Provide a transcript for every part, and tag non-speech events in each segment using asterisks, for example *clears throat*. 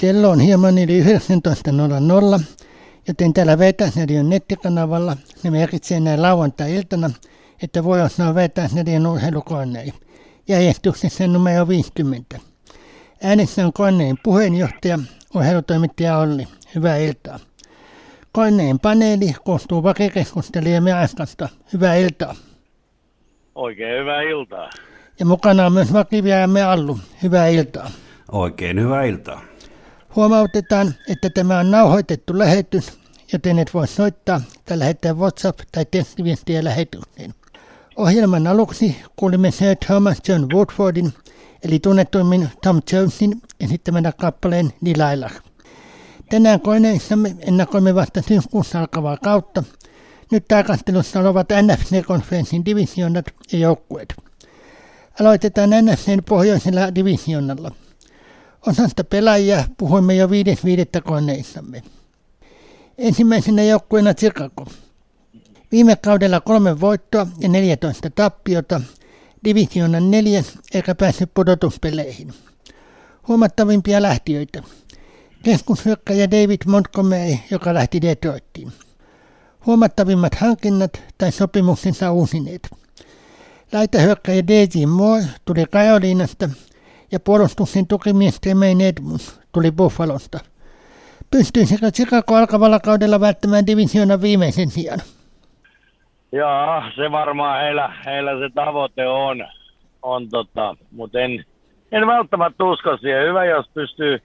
Kello on hieman yli 19.00, joten täällä Vetäsnedion nettikanavalla ne merkitsee näin lauantai-iltana, että voi ostaa Vetäsnedion urheilukoneen. Järjestyksessä numero 50. Äänessä on koneen puheenjohtaja, urheilutoimittaja Olli. Hyvää iltaa. Koneen paneeli koostuu vakikeskustelijamme Askasta. Hyvää iltaa. Oikein hyvää iltaa. Ja mukana on myös vakivijaamme Allu. Hyvää iltaa. Oikein hyvää iltaa. Huomautetaan, että tämä on nauhoitettu lähetys, joten et voi soittaa tai lähettää WhatsApp- tai tekstiviestiä lähetykseen. Ohjelman aluksi kuulimme Sir Thomas John Woodfordin, eli tunnetuimmin Tom Jonesin esittämänä kappaleen Delilah. Tänään koneissamme ennakoimme vasta syyskuussa alkavaa kautta. Nyt tarkastelussa ovat NFC-konferenssin divisioonat ja joukkueet. Aloitetaan NFCn pohjoisella divisioonalla. Osasta pelaajia puhuimme jo viides viidettä koneissamme. Ensimmäisenä joukkueena Chicago. Viime kaudella kolme voittoa ja 14 tappiota, divisioonan neljäs eikä päässyt pudotuspeleihin. Huomattavimpia lähtiöitä. Keskushyökkäjä David Montgomery, joka lähti Detroittiin. Huomattavimmat hankinnat tai sopimuksensa uusineet. Laitahyökkäjä Daisy Moore tuli Karoliinasta ja puolustuksen tukimies Tremaine Edmunds tuli Buffalosta. Pystyisikö Chicago alkavalla kaudella välttämään divisioonan viimeisen sijaan? Joo, se varmaan heillä, heillä se tavoite on, on tota, mutta en, en välttämättä usko siihen. Hyvä, jos pystyy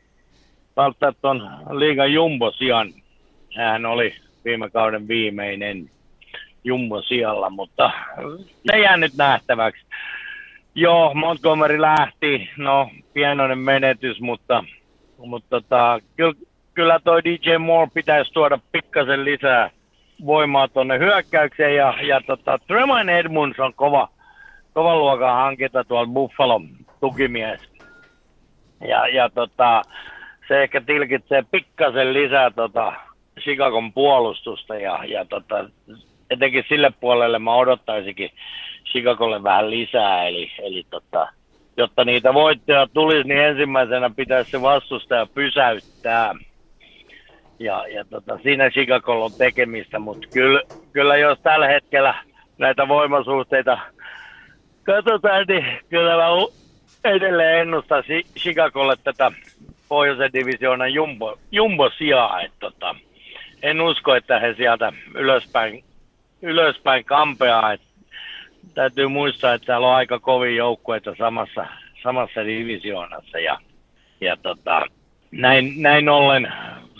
välttämään tuon liigan jumbo sijan. Hän oli viime kauden viimeinen jumbo sijalla, mutta se jää nyt nähtäväksi. Joo, Montgomery lähti, no pienoinen menetys, mutta, mutta tota, kyllä, kyllä toi DJ Moore pitäisi tuoda pikkasen lisää voimaa tuonne hyökkäykseen ja, ja tota, Tremaine Edmunds on kova, kova luokan hankinta tuolla Buffalo tukimies. Ja, ja tota, se ehkä tilkitsee pikkasen lisää tota Chicagon puolustusta ja, ja tota, etenkin sille puolelle mä odottaisikin Chicagolle vähän lisää, eli, eli tota, jotta niitä voittoja tulisi, niin ensimmäisenä pitäisi se vastustaja pysäyttää. Ja, ja tota, siinä Chicagolla on tekemistä, mutta kyllä, kyllä jos tällä hetkellä näitä voimasuhteita katsotaan, niin kyllä mä edelleen ennustan Chicagolle tätä pohjoisen divisioonan jumbo, jumbo sijaa. Että tota, en usko, että he sieltä ylöspäin, ylöspäin kampeaa. Et täytyy muistaa, että täällä on aika kovin joukkueita samassa, samassa divisioonassa. Ja, ja tota, näin, näin ollen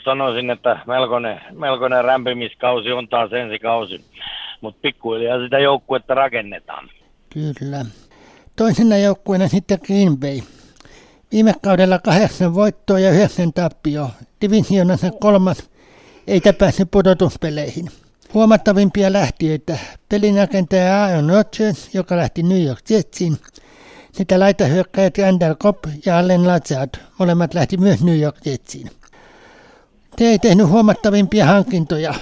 sanoisin, että melkoinen, melkoinen rämpimiskausi on taas ensi kausi. Mutta pikkuhiljaa sitä joukkuetta rakennetaan. Kyllä. Toisena joukkueena sitten Green Bay. Viime kaudella kahdeksan voittoa ja yhdeksän tappio. Divisioonassa kolmas, eikä päässyt pudotuspeleihin. Huomattavimpia lähtiöitä. Pelinrakentaja Aaron Rodgers, joka lähti New York Jetsiin. Sitä laitahyökkäjät Randall Cobb ja Allen Lazard. Molemmat lähti myös New York Jetsiin. Te ei tehnyt huomattavimpia hankintoja.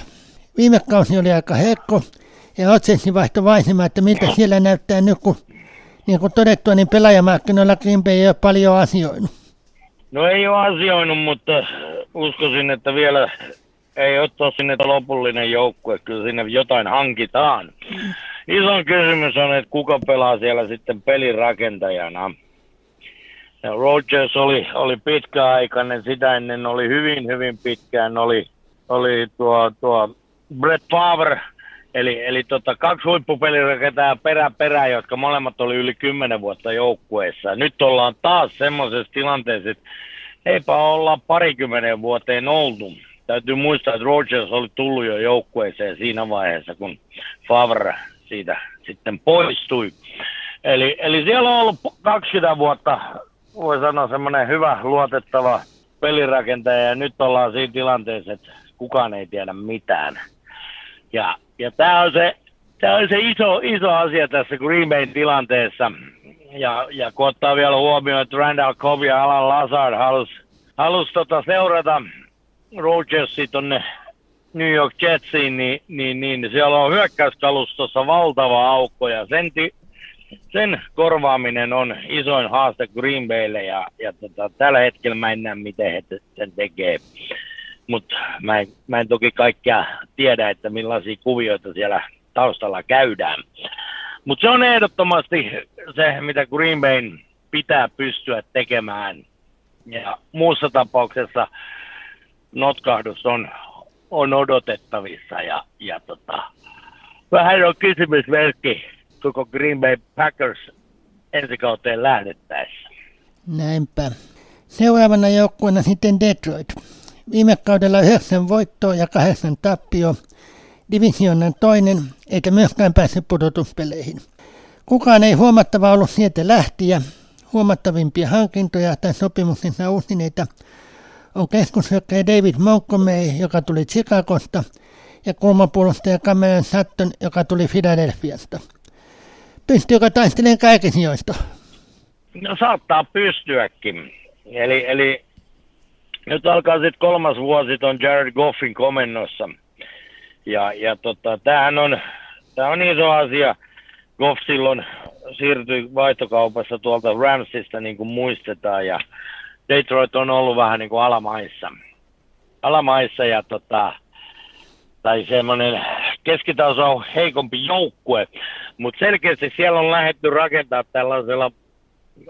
Viime kausi oli aika heikko ja Rodgersin vaihto vaihemaan, että miltä siellä näyttää nyt, kun niin kuin todettua, niin pelaajamarkkinoilla Bay ei ole paljon asioinut. No ei ole asioinut, mutta uskoisin, että vielä ei ole sinne lopullinen joukkue, kyllä sinne jotain hankitaan. Iso kysymys on, että kuka pelaa siellä sitten pelirakentajana. Ja Rogers oli, oli pitkäaikainen, sitä ennen oli hyvin, hyvin pitkään, oli, oli tuo, tuo Brett Favre, eli, eli tota, kaksi huippupelirakentajaa perä perää, jotka molemmat oli yli kymmenen vuotta joukkueessa. Nyt ollaan taas semmoisessa tilanteessa, että eipä olla parikymmenen vuoteen oltu. Täytyy muistaa, että Rogers oli tullut jo joukkueeseen siinä vaiheessa, kun Favre siitä sitten poistui. Eli, eli siellä on ollut 20 vuotta voi sanoa semmoinen hyvä, luotettava pelirakentaja ja nyt ollaan siinä tilanteessa, että kukaan ei tiedä mitään. Ja, ja tämä on se, tää on se iso, iso asia tässä Green Bayn tilanteessa. Ja, ja kun ottaa vielä huomioon, että Randall Cobb ja Alan Lazard halus, halus tota seurata Rogersi tonne New York Jetsiin, niin, niin, niin siellä on hyökkäyskalustossa valtava aukko ja sen, sen korvaaminen on isoin haaste Green Baylle ja, ja tota, tällä hetkellä mä en näe, miten he sen tekee. Mutta mä, mä en toki kaikkea tiedä, että millaisia kuvioita siellä taustalla käydään. Mutta se on ehdottomasti se, mitä Green Bayn pitää pystyä tekemään. Ja muussa tapauksessa notkahdus on, on odotettavissa ja, ja tota, vähän on kysymysmerkki koko Green Bay Packers ensi kauteen lähdettäessä. Näinpä. Seuraavana joukkueena sitten Detroit. Viime kaudella yhdeksän voittoa ja kahdeksan tappio. Divisionan toinen, eikä myöskään päässyt pudotuspeleihin. Kukaan ei huomattava ollut sieltä lähtiä. Huomattavimpia hankintoja tai sopimuksensa uusineita on keskushyökkäjä David Montgomery, joka tuli Chicagosta, ja kulmapuolustaja Cameron Sutton, joka tuli Philadelphiasta. Pystyykö taistelemaan kaiken sijoista? No saattaa pystyäkin. Eli, eli nyt alkaa sitten kolmas vuosi on Jared Goffin komennossa. Ja, ja tota, tämähän on, tää on iso asia. Goff silloin siirtyi vaihtokaupassa tuolta Ramsista, niin kuin muistetaan, ja Detroit on ollut vähän niin kuin alamaissa. Alamaissa ja tota, tai semmoinen keskitaso heikompi joukkue, mutta selkeästi siellä on lähdetty rakentaa tällaisella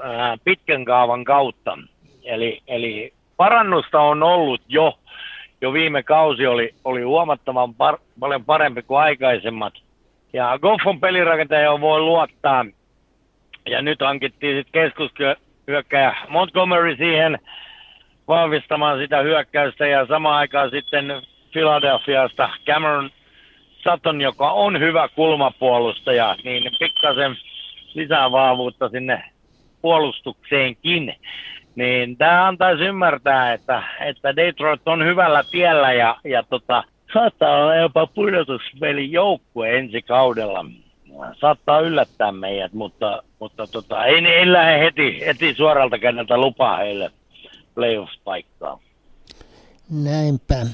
ää, pitkän kaavan kautta. Eli, eli parannusta on ollut jo, jo viime kausi oli, oli huomattavan par, paljon parempi kuin aikaisemmat. Ja Goffon pelirakentaja voi luottaa. Ja nyt hankittiin sitten keskushyökkäjä Montgomery siihen vahvistamaan sitä hyökkäystä ja samaan aikaan sitten Philadelphiasta Cameron Sutton, joka on hyvä kulmapuolustaja, niin pikkasen lisää vahvuutta sinne puolustukseenkin. Niin tämä antaisi ymmärtää, että, että Detroit on hyvällä tiellä ja, ja tota, saattaa olla jopa pudotuspelin joukkue ensi kaudella. Saattaa yllättää meidät, mutta, mutta tota, ei, ei lähde heti, heti suoralta kädeltä lupaa heille playoff-paikkaa. Näinpä.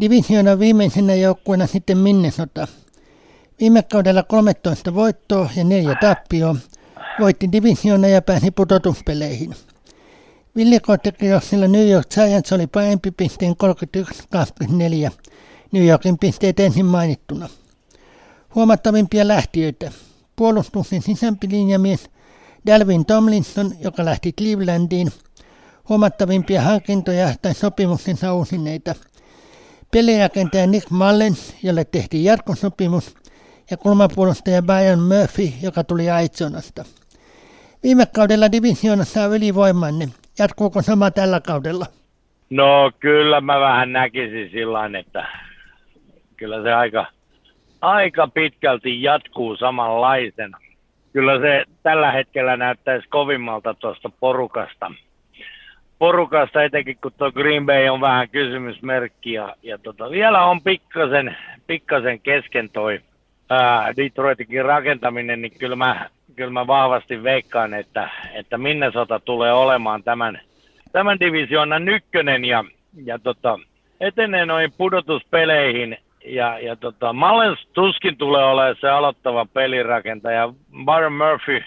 Divisioona viimeisenä joukkueena sitten Minnesota. Viime kaudella 13 voittoa ja 4 tappioa. Voitti divisioona ja pääsi pudotuspeleihin. Villikoottekiossilla New York Giants oli parempi pisteen 31-24. New Yorkin pisteet ensin mainittuna. Huomattavimpia lähtiöitä. Puolustuksen sisämpi linjamies Dalvin Tomlinson, joka lähti Clevelandiin. Huomattavimpia hankintoja tai sopimuksensa uusineita – Pelirakentaja Nick Mullen, jolle tehtiin jatkosopimus, ja kulmapuolustaja Brian Murphy, joka tuli Aitsonasta. Viime kaudella divisioonassa on ylivoimainen. Jatkuuko sama tällä kaudella? No kyllä mä vähän näkisin sillä että kyllä se aika, aika pitkälti jatkuu samanlaisena. Kyllä se tällä hetkellä näyttäisi kovimmalta tuosta porukasta porukasta, etenkin kun tuo Green Bay on vähän kysymysmerkki. Ja, ja tota, vielä on pikkasen, pikkasen kesken toi ää, Detroitikin rakentaminen, niin kyllä mä, kyllä mä vahvasti veikkaan, että, että Minnesota tulee olemaan tämän, tämän divisioonan ykkönen ja, ja tota, etenee noin pudotuspeleihin. Ja, ja tota, Mallens tuskin tulee olemaan se aloittava pelirakentaja. Byron Murphy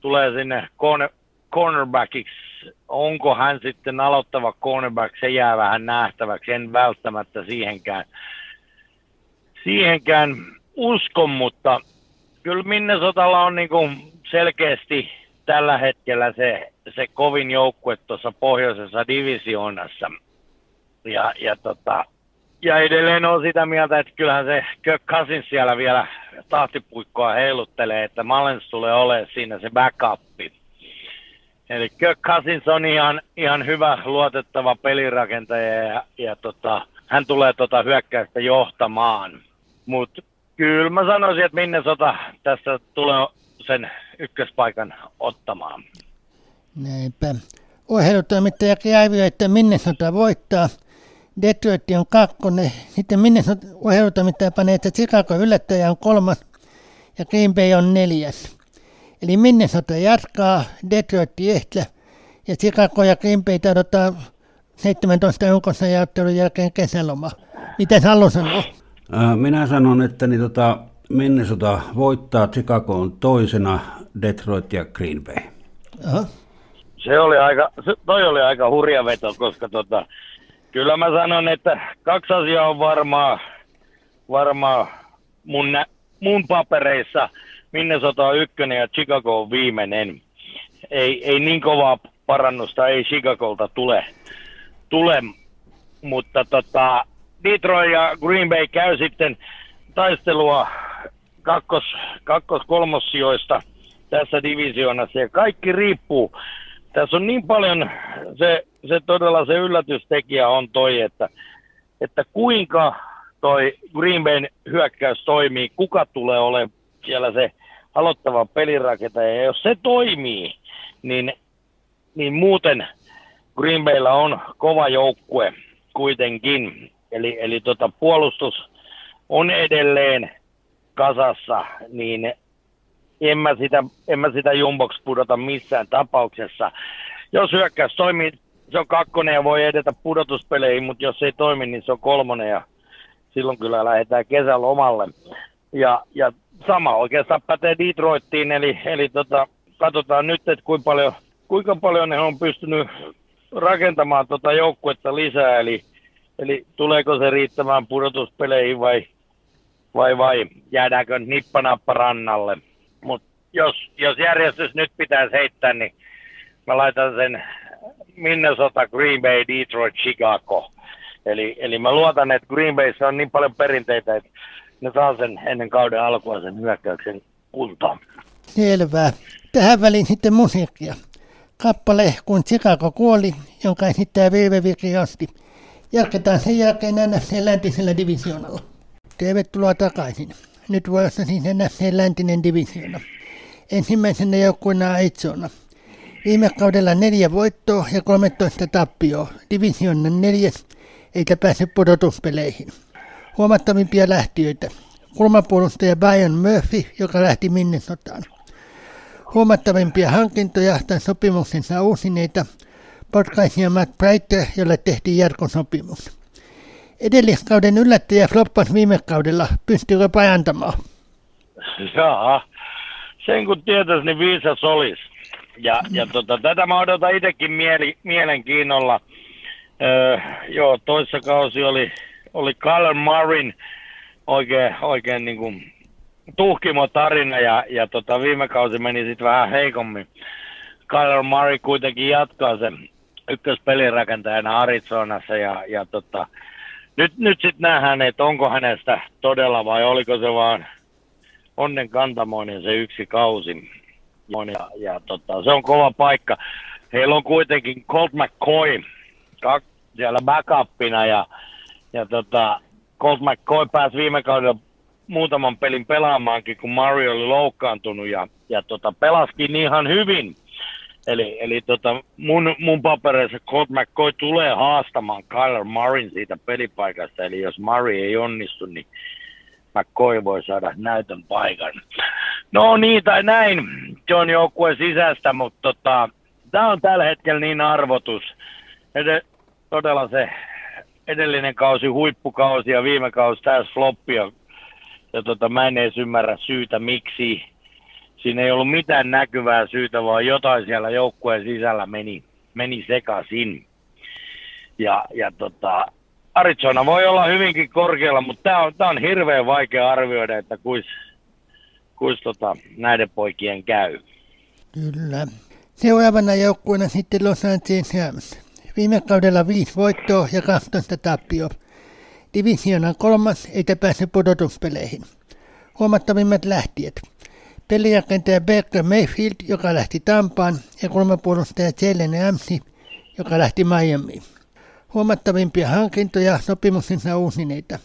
tulee sinne corner, cornerbackiksi onko hän sitten aloittava cornerback, se jää vähän nähtäväksi, en välttämättä siihenkään, siihenkään usko, mutta kyllä Minnesotalla on niin kuin selkeästi tällä hetkellä se, se kovin joukkue tuossa pohjoisessa divisioonassa. Ja, ja, tota, ja edelleen on sitä mieltä, että kyllähän se Kirk Cousins siellä vielä tahtipuikkoa heiluttelee, että Malens tulee olemaan siinä se backupi. Eli Kirk Cousins on ihan, ihan hyvä, luotettava pelirakentaja ja, ja tota, hän tulee tota hyökkäystä johtamaan. Mutta kyllä mä sanoisin, että Minnesota tässä tulee sen ykköspaikan ottamaan. Näinpä. Urheilutoimittajakin arvioi, että Minnesota voittaa. Detroit on kakkonen. Sitten Minnesota urheilutoimittaja panee, että Chicago yllättäjä on kolmas ja Green Bay on neljäs. Eli Minnesota jatkaa, Detroit ehtä ja Chicago ja Green Bay odottaa 17 joukossa jaottelun jälkeen kesäloma. Miten haluan sanoa? Minä sanon, että niin tota, Minnesota voittaa, Chicago on toisena, Detroit ja Green Bay. Aha. Se oli aika, se, toi oli aika hurja veto, koska tota, kyllä mä sanon, että kaksi asiaa on varmaa, varmaa mun, nä, mun papereissa. Minnesota on ykkönen ja Chicago on viimeinen. Ei, ei niin kovaa parannusta ei Chicagolta tule, tule mutta tota, Detroit ja Green Bay käy sitten taistelua kakkos, kakkos kolmossijoista tässä divisioonassa ja kaikki riippuu. Tässä on niin paljon, se, se todella se yllätystekijä on toi, että, että kuinka toi Green Bayn hyökkäys toimii, kuka tulee olemaan siellä se aloittava pelirakentaja. Ja jos se toimii, niin, niin muuten Green Baylla on kova joukkue kuitenkin. Eli, eli tota, puolustus on edelleen kasassa, niin en mä sitä, en mä sitä jumboksi pudota missään tapauksessa. Jos hyökkäys toimii, se on kakkonen ja voi edetä pudotuspeleihin, mutta jos ei toimi, niin se on kolmonen ja silloin kyllä lähdetään kesälomalle. Ja, ja sama oikeastaan pätee Detroittiin, eli, eli tota, katsotaan nyt, että kuinka paljon, kuinka paljon ne on pystynyt rakentamaan tota joukkuetta lisää, eli, eli tuleeko se riittämään pudotuspeleihin vai, vai, vai jäädäänkö nippanappa rannalle. Mutta jos, jos järjestys nyt pitäisi heittää, niin mä laitan sen Minnesota, Green Bay, Detroit, Chicago. Eli, eli mä luotan, että Green Bayssä on niin paljon perinteitä, että ne saa sen ennen kauden alkua sen hyökkäyksen kuntoon. Selvä. Tähän väliin sitten musiikkia. Kappale Kun Chicago kuoli, jonka esittää VV asti. Jatketaan sen jälkeen NFC läntisellä divisioonalla. Tervetuloa takaisin. Nyt vuorossa siis NFC läntinen divisioona. Ensimmäisenä joukkueena Aitsona. Viime kaudella neljä voittoa ja 13 tappioa. Divisioonan neljäs, eikä pääse pudotuspeleihin. Huomattavimpia lähtiöitä. Kulmapuolustaja Brian Murphy, joka lähti Minnesotaan. Huomattavimpia hankintoja tämän sopimuksensa uusineita. Potkaisia Matt Breiter, jolle tehtiin jatkosopimus. Edelliskauden yllättäjä floppas viime kaudella. Pystyykö pajantamaan? Jaa, sen kun tietäisi, niin viisas olisi. Ja, ja tota, tätä mä odotan itsekin mieli, mielenkiinnolla. Öö, joo, toissa kausi oli, oli Kyler Marin oikein, oikein niin kuin tuhkimo tarina ja, ja tota, viime kausi meni sitten vähän heikommin. Kyler Murray kuitenkin jatkaa sen ykköspelirakentajana Arizonassa ja, ja tota, nyt, nyt sitten nähdään, että onko hänestä todella vai oliko se vaan onnen kantamoinen se yksi kausi. Ja, ja tota, se on kova paikka. Heillä on kuitenkin Colt McCoy kak, siellä backupina ja, ja tota, Colt McCoy pääsi viime kaudella muutaman pelin pelaamaankin, kun Mario oli loukkaantunut ja, ja tota, pelaskin ihan hyvin. Eli, eli tota, mun, mun papereissa Colt McCoy tulee haastamaan Kyler Marin siitä pelipaikasta. Eli jos Murray ei onnistu, niin McCoy voi saada näytön paikan. No niin tai näin, John joukkueen sisästä, mutta tota, tämä on tällä hetkellä niin arvotus. Ed- todella se edellinen kausi huippukausi ja viime kausi täys floppia. Ja tota, mä en edes ymmärrä syytä, miksi siinä ei ollut mitään näkyvää syytä, vaan jotain siellä joukkueen sisällä meni, meni sekaisin. Ja, ja tota, Arizona voi olla hyvinkin korkealla, mutta tämä on, on hirveän vaikea arvioida, että kuis, kuis tota, näiden poikien käy. Kyllä. Seuraavana joukkueena sitten Los Angeles Rams. Viime kaudella viisi voittoa ja 12 tappioa. Divisioonan kolmas eikä pääse pudotuspeleihin. Huomattavimmat lähtiet. Pelirakentaja Baker Mayfield, joka lähti Tampaan, ja kulmapuolustaja Jalen Ramsey, joka lähti Miamiin. Huomattavimpia hankintoja sopimuksensa uusineita.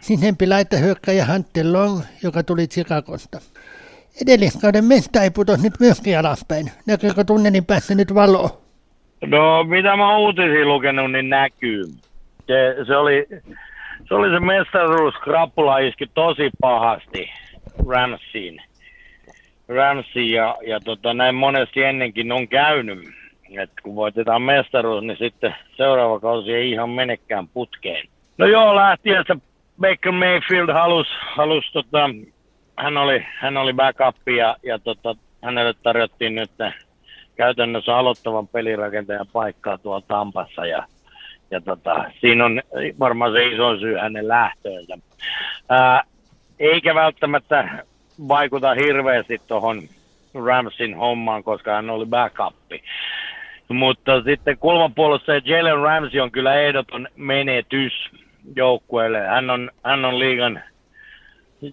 Sisempi laitahyökkäjä Hunter Long, joka tuli Chicagosta. Edelliskauden mesta ei putos nyt myöskin alaspäin. Näkyykö tunnelin päässä nyt valoa? No, mitä mä oon uutisia lukenut, niin näkyy. Se, se oli se, oli se mestaruus, krapula iski tosi pahasti Ramsiin. Ramsi ja, ja tota, näin monesti ennenkin on käynyt. Et kun voitetaan mestaruus, niin sitten seuraava kausi ei ihan menekään putkeen. No joo, lähtiessä Baker Mayfield halusi, halus, tota, hän oli, hän oli backup ja, ja tota, hänelle tarjottiin nyt käytännössä aloittavan pelirakentajan paikkaa tuolla Tampassa ja, ja tota, siinä on varmaan se iso syy hänen lähtöönsä. Ää, eikä välttämättä vaikuta hirveästi tuohon Ramsin hommaan, koska hän oli backupi. Mutta sitten kulmapuolessa Jalen Ramsey on kyllä ehdoton menetys joukkueelle. Hän on, hän on liigan,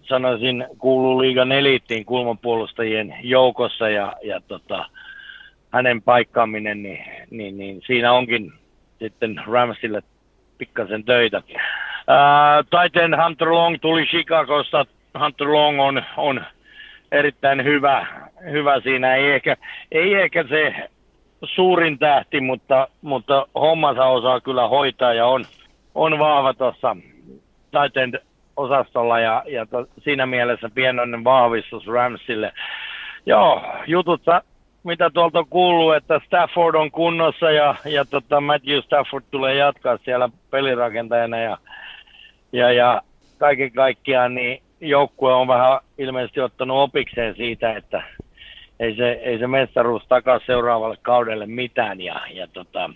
sanoisin, kuuluu liigan eliittiin kulmapuolustajien joukossa ja, ja tota, hänen paikkaaminen, niin, niin, niin siinä onkin sitten Ramsille pikkasen töitä. Uh, Titan Hunter Long tuli Chicagosta. Hunter Long on, on erittäin hyvä, hyvä siinä. Ei ehkä, ei ehkä se suurin tähti, mutta, mutta hommansa osaa kyllä hoitaa ja on, on vahva tuossa Titan osastolla ja, ja to, siinä mielessä pienoinen vahvistus Ramsille. Joo, jutut mitä tuolta on kuullut, että Stafford on kunnossa ja, ja tota Matthew Stafford tulee jatkaa siellä pelirakentajana ja, ja, ja kaiken kaikkiaan niin joukkue on vähän ilmeisesti ottanut opikseen siitä, että ei se, ei se mestaruus takaa seuraavalle kaudelle mitään ja, ja tota,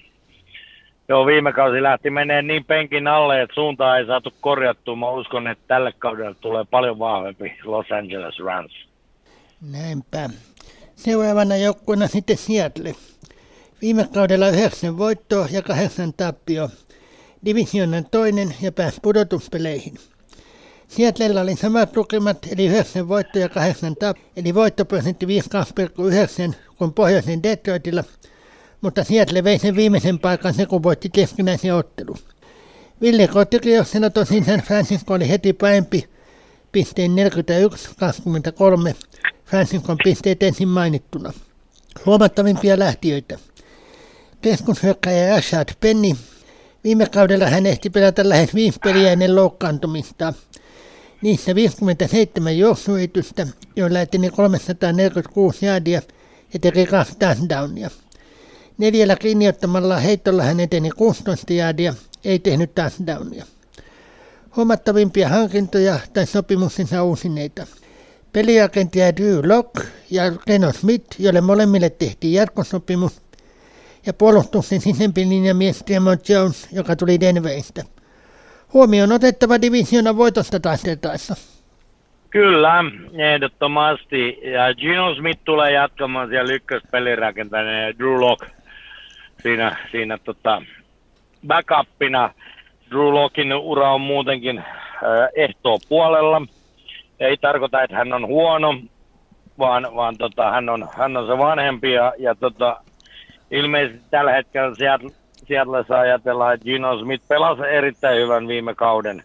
Joo, viime kausi lähti menee niin penkin alle, että suuntaa ei saatu korjattua. Mä uskon, että tälle kaudelle tulee paljon vahvempi Los Angeles Rams. Näinpä. Seuraavana joukkueena *laughs* sitten Seattle. Viime kaudella yhdeksän voittoa ja kahdeksan tappio. Divisionan toinen ja pääsi pudotuspeleihin. Seattlella oli samat lukemat, eli 9 voittoa ja 8 tappio, eli voittoprosentti 52,9 kuin pohjoisen Detroitilla, mutta Seattle vei sen viimeisen paikan se, kun voitti keskinäisen ottelu. Ville Kotikiossella tosin San Francisco oli heti parempi, pisteen 41-23, Franciscon pisteet ensin mainittuna. Huomattavimpia lähtiöitä. Keskushyökkäjä Rashad Penny. Viime kaudella hän ehti pelata lähes viisi peliä ennen loukkaantumista. Niissä 57 juoksuyritystä, joilla eteni 346 jaadia ja teki kaksi touchdownia. Neljällä kiinniottamalla heittolla hän eteni 16 jaadia, ei tehnyt touchdownia. Huomattavimpia hankintoja tai sopimuksensa uusineita. Peliagentia Drew Lock ja Reno Smith, joille molemmille tehtiin jatkosopimus, ja puolustuksen sisäpelin mies Tremont Jones, joka tuli Denveristä. Huomioon otettava divisiona voitosta taisteltaessa. Kyllä, ehdottomasti. Ja Gino Smith tulee jatkamaan siellä ykköspelirakentajana ja Drew Lock siinä, siinä tota, backupina. Drew Lockin ura on muutenkin äh, ehtoo puolella ei tarkoita, että hän on huono, vaan, vaan tota, hän, on, hän on se vanhempi ja, ja tota, ilmeisesti tällä hetkellä Seattle, Seattlessa ajatellaan, että Gino Smith pelasi erittäin hyvän viime kauden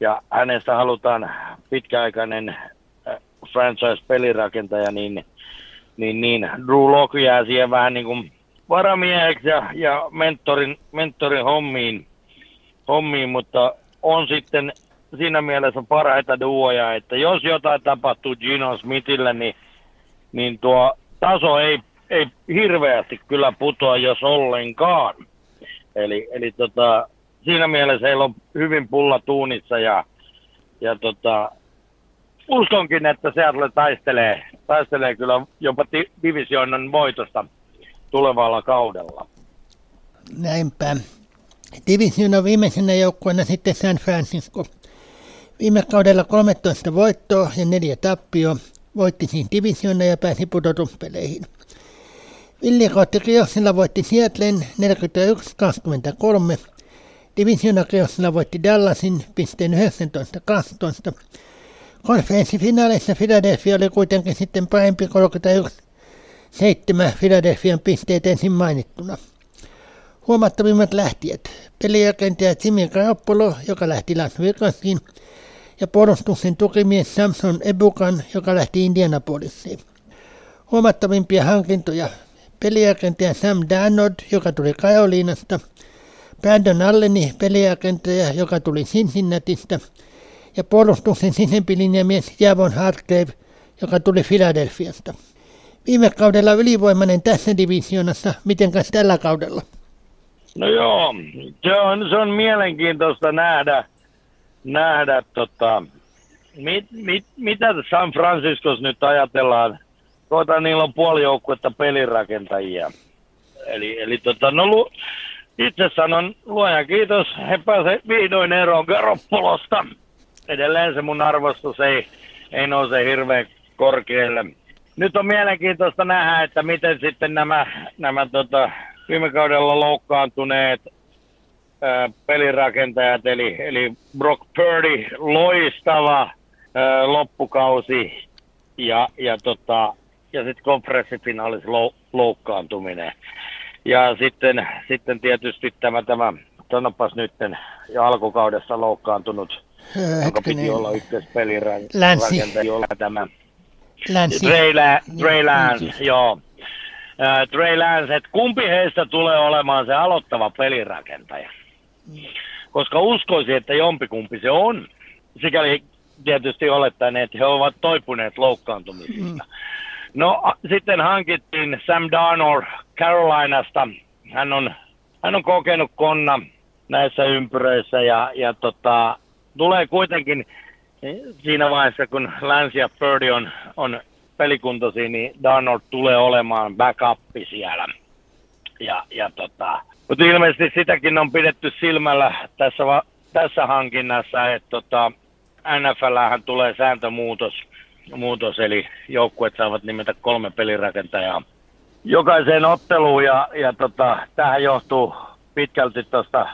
ja hänestä halutaan pitkäaikainen äh, franchise-pelirakentaja, niin, niin, niin Drew Lock jää siihen vähän niin kuin varamieheksi ja, ja mentorin, mentorin hommiin, hommiin, mutta on sitten siinä mielessä parhaita duoja, että jos jotain tapahtuu Gino Smithille, niin, niin tuo taso ei, ei hirveästi kyllä putoa, jos ollenkaan. Eli, eli tota, siinä mielessä heillä on hyvin pulla tuunissa ja, ja tota, uskonkin, että Seattle taistelee, taistelee kyllä jopa divisionan voitosta tulevalla kaudella. Näinpä. Divisionan viimeisenä joukkueena sitten San Francisco. Viime kaudella 13 voittoa ja neljä tappio. Voitti siis divisiona ja pääsi pudotuspeleihin. Villi Riossilla voitti Seattlen 41-23. Divisiona Riossilla voitti Dallasin pisteen 19-12. Konferenssifinaaleissa Philadelphia oli kuitenkin sitten parempi 31 seitsemän Philadelphian pisteet ensin mainittuna. Huomattavimmat lähtijät. Pelirakentaja Jimmy Garoppolo, joka lähti Las Vegasiin, ja puolustuksen tukimies Samson Ebukan, joka lähti Indianapolisiin. Huomattavimpia hankintoja peliagentaja Sam Darnold, joka tuli Karolinasta, Brandon Alleni, peliagentaja, joka tuli Cincinnatista, ja puolustuksen sisäpilinjamies Javon Hargrave, joka tuli Philadelphiasta. Viime kaudella ylivoimainen tässä divisionassa, mitenkäs tällä kaudella? No joo, se on, se on mielenkiintoista nähdä, nähdä tota, mit, mit, mitä San Franciscos nyt ajatellaan kohta niillä on puoli joukkuetta pelirakentajia. Eli, eli tota, no, lu, itse sanon luojan kiitos, he pääsevät vihdoin eroon Garoppolosta. Edelleen se mun arvostus ei, ei nouse hirveän korkealle. Nyt on mielenkiintoista nähdä, että miten sitten nämä, nämä tota, viime kaudella loukkaantuneet ää, pelirakentajat, eli, eli Brock Purdy, loistava ää, loppukausi ja, ja, tota, ja sitten konferenssifinaalis loukkaantuminen. Ja sitten, sitten tietysti tämä, tämä sanopas nytten jo alkukaudessa loukkaantunut, Öö, joka piti hetkinen. olla ykköspelirakentaja, Länsi. jolla tämä Länsi. Trey, La- Trey Lance, joo. Äh, Trey Lance, että kumpi heistä tulee olemaan se aloittava pelirakentaja? Koska uskoisin, että jompikumpi se on. Sikäli tietysti olettaen, että he ovat toipuneet loukkaantumisista. No a- sitten hankittiin Sam Darnold Carolinasta. Hän on, hän on kokenut konna näissä ympyröissä ja, ja tota, tulee kuitenkin siinä vaiheessa, kun Lance ja Purdy on, on pelikuntoisia, niin Darnold tulee olemaan backupi siellä. Ja, ja tota, mutta ilmeisesti sitäkin on pidetty silmällä tässä, tässä hankinnassa, että tota, NFLhän tulee sääntömuutos, muutos, eli joukkueet saavat nimetä kolme pelirakentajaa jokaiseen otteluun, ja, ja tota, tähän johtuu pitkälti tuosta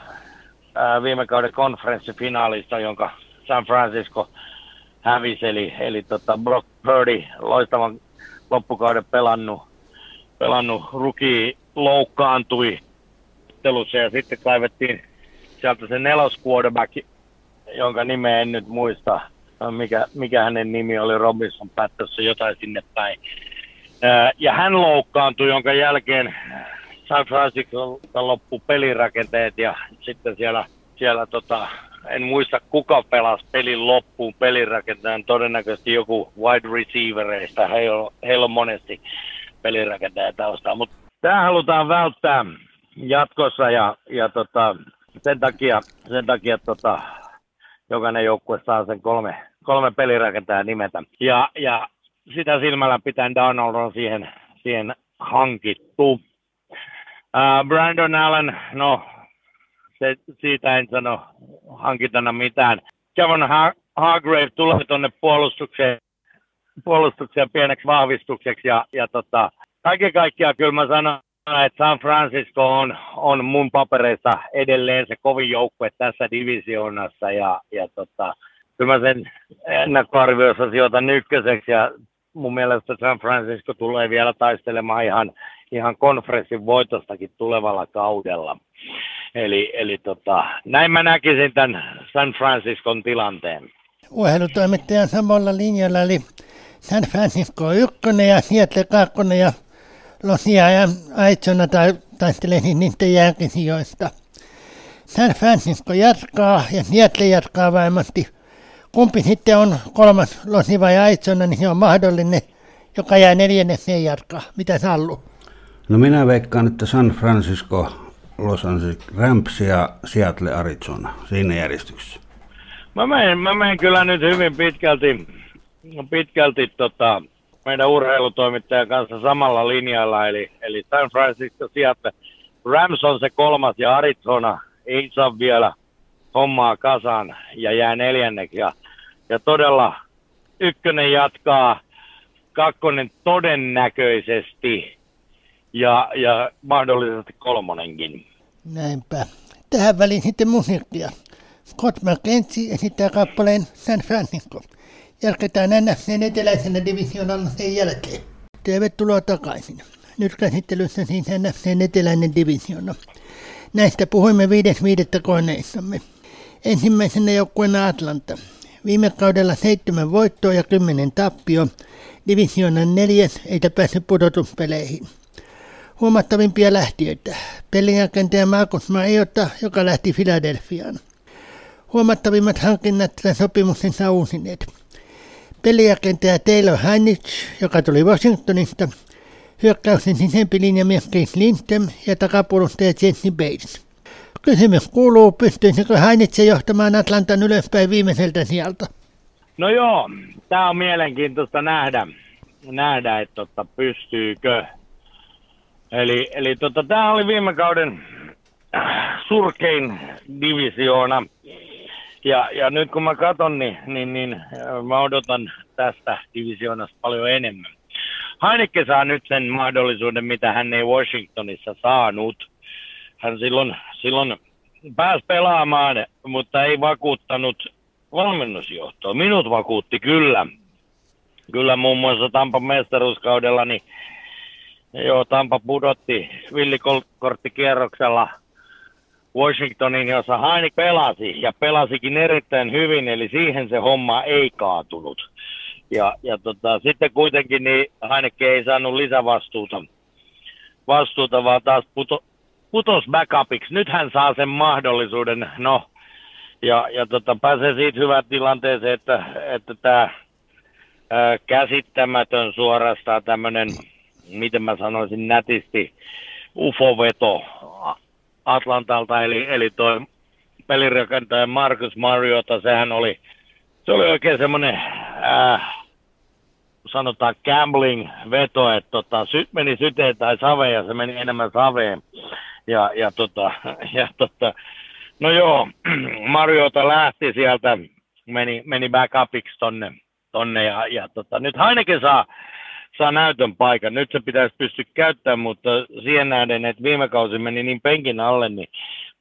viime kauden konferenssifinaalista, jonka San Francisco hävisi, eli, eli tota Brock Purdy, loistavan loppukauden pelannut, pelannut ruki loukkaantui ottelussa ja sitten kaivettiin sieltä se nelos quarterback, jonka nimeä en nyt muista, mikä, mikä hänen nimi oli, Robinson Patterson, jotain sinne päin. Ja hän loukkaantui, jonka jälkeen San Francisco loppu pelirakenteet ja sitten siellä, siellä tota, en muista kuka pelasi pelin loppuun pelirakentajan, todennäköisesti joku wide receivereista, heillä on, heillä on monesti pelirakentaja taustaa, mutta tämä halutaan välttää jatkossa ja, ja tota, sen takia, sen takia tota, jokainen joukkue saa sen kolme, kolme pelirakentajaa nimetä. Ja, ja sitä silmällä pitäen Donald on siihen, siihen hankittu. Uh, Brandon Allen, no se, siitä en sano hankintana mitään. Kevin ha- Hargrave tulee tuonne puolustukseen, puolustukseen pieneksi vahvistukseksi ja, ja tota, kaiken kaikkiaan kyllä mä sanon, että San Francisco on, on mun papereissa edelleen se kovin joukkue tässä divisioonassa ja, ja tota, kyllä mä sen ennakkoarvioissa sijoitan ykköseksi ja mun mielestä San Francisco tulee vielä taistelemaan ihan, ihan konferenssin voitostakin tulevalla kaudella. Eli, eli tota, näin mä näkisin tämän San Franciscon tilanteen. Urheilutoimittajan samalla linjalla, eli San Francisco 1 ja Seattle 2 ja Losia ja Aitsona tai taistelee niiden jälkisijoista. San Francisco jatkaa ja Seattle jatkaa varmasti. Kumpi sitten on kolmas Losi vai Aitsona, niin se on mahdollinen, joka jää neljännekseen jatkaa. Mitä Sallu? No minä veikkaan, että San Francisco, Los Angeles Rams ja Seattle Arizona siinä järjestyksessä. Mä menen, mä menen kyllä nyt hyvin pitkälti, pitkälti tota, meidän urheilutoimittajan kanssa samalla linjalla, eli, eli San Francisco, Seattle. Rams on se kolmas ja Arizona ei saa vielä hommaa kasaan ja jää neljänneksi. Ja, ja todella ykkönen jatkaa, kakkonen todennäköisesti ja, ja mahdollisesti kolmonenkin. Näinpä. Tähän väliin sitten musiikkia. Scott McKenzie esittää kappaleen San Francisco. Jatketaan NFCn eteläisenä divisioonalla sen jälkeen. Tervetuloa takaisin. Nyt käsittelyssä siis NFCn eteläinen divisioona. Näistä puhuimme viides viidettä koneissamme. Ensimmäisenä joukkueena Atlanta. Viime kaudella seitsemän voittoa ja kymmenen tappio. Divisioonan neljäs eikä päässyt pudotuspeleihin. Huomattavimpia lähtiöitä. Pelirakentaja Markus Mariota, joka lähti Filadelfiaan. Huomattavimmat hankinnat tämän sopimuksensa uusineet. Pelirakentaja Taylor Heinrich, joka tuli Washingtonista, hyökkäyksen sisempi linjamies Keith Lindström ja takapuolustaja Jesse Bates. Kysymys kuuluu, pystyisikö Heinrich johtamaan Atlantan ylöspäin viimeiseltä sieltä? No joo, tämä on mielenkiintoista nähdä. nähdä, että tota, pystyykö. Eli, eli tota, tämä oli viime kauden surkein divisioona. Ja, ja nyt kun mä katson, niin, niin, niin mä odotan tästä divisioonasta paljon enemmän. Heineke saa nyt sen mahdollisuuden, mitä hän ei Washingtonissa saanut. Hän silloin, silloin pääsi pelaamaan, mutta ei vakuuttanut valmennusjohtoa. Minut vakuutti kyllä. Kyllä muun muassa Tampan mestaruuskaudella, niin joo, Tampa pudotti villikorttikierroksella Washingtonin, jossa Haini pelasi ja pelasikin erittäin hyvin, eli siihen se homma ei kaatunut. Ja, ja tota, sitten kuitenkin niin Heineke ei saanut lisävastuuta, vastuuta, vaan taas puto, putos backupiksi. Nyt hän saa sen mahdollisuuden, no, ja, ja tota, pääsee siitä hyvään tilanteeseen, että, että tämä käsittämätön suorastaan tämmöinen, miten mä sanoisin nätisti, ufoveto Atlantalta, eli, eli toi pelirakentaja Marcus Mariota, sehän oli, se oli oikein semmoinen, äh, sanotaan gambling-veto, että tota, sy, meni syteen tai saveen ja se meni enemmän saveen. Ja, ja, tota, *laughs* ja tota, no joo, *clears throat* Mariota lähti sieltä, meni, meni backupiksi tonne, tonne ja, ja tota, nyt Heineken saa, saa näytön paikan. Nyt se pitäisi pystyä käyttämään, mutta siihen nähden, että viime kausi meni niin penkin alle, niin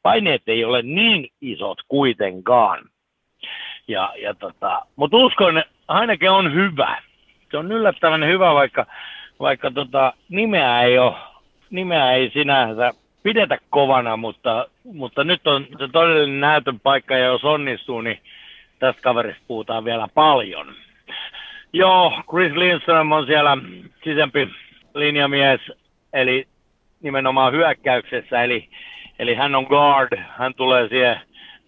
paineet ei ole niin isot kuitenkaan. Ja, ja tota, mutta uskon, että Heineken on hyvä se on yllättävän hyvä, vaikka, vaikka tota, nimeä ei ole, nimeä ei sinänsä pidetä kovana, mutta, mutta nyt on se todellinen näytön paikka, ja jos onnistuu, niin tästä kaverista puhutaan vielä paljon. Joo, Chris Lindström on siellä sisempi linjamies, eli nimenomaan hyökkäyksessä, eli, eli hän on guard, hän tulee siihen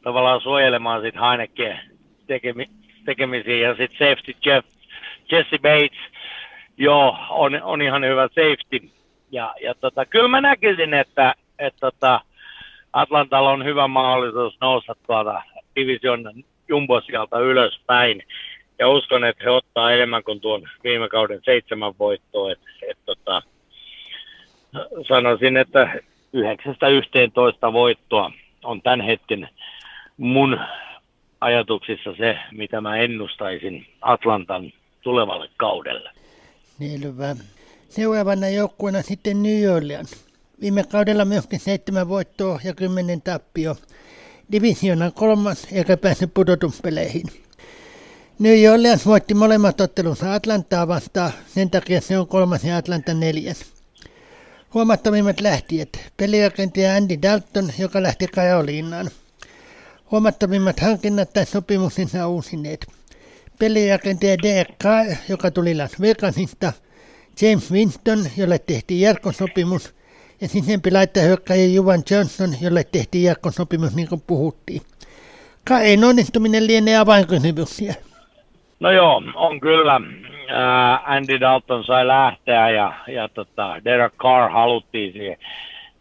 tavallaan suojelemaan sit Heinekkeen tekemi, tekemisiin, ja sitten safety Jeff Jesse Bates, joo, on, on ihan hyvä safety. Ja, ja tota, kyllä mä näkisin, että, että tota, Atlantalla on hyvä mahdollisuus nousta tuolta division jumbosialta ylöspäin. Ja uskon, että he ottaa enemmän kuin tuon viime kauden seitsemän voittoa. Et, et, tota, sanoisin, että 9-11 voittoa on tämän hetken mun ajatuksissa se, mitä mä ennustaisin Atlantan tulevalle kaudelle. Selvä. Seuraavana joukkueena sitten New Orleans. Viime kaudella myöskin seitsemän voittoa ja kymmenen tappio. Divisiona kolmas eikä päässyt pudotuspeleihin. New Orleans voitti molemmat ottelunsa Atlantaa vastaan, sen takia se on kolmas ja Atlanta neljäs. Huomattavimmat lähtijät. Pelirakentaja Andy Dalton, joka lähti Karolinaan. Huomattavimmat hankinnat tai sopimuksensa uusineet Derek Carr, joka tuli Las Vegasista, James Winston, jolle tehtiin jarkkosopimus, ja sisempi hyökkäjä Juvan Johnson, jolle tehtiin jarkkosopimus, niin kuin puhuttiin. Kain onnistuminen lienee avainkysymyksiä. No joo, on kyllä. Andy Dalton sai lähteä ja, ja tota, Derek Carr haluttiin siihen.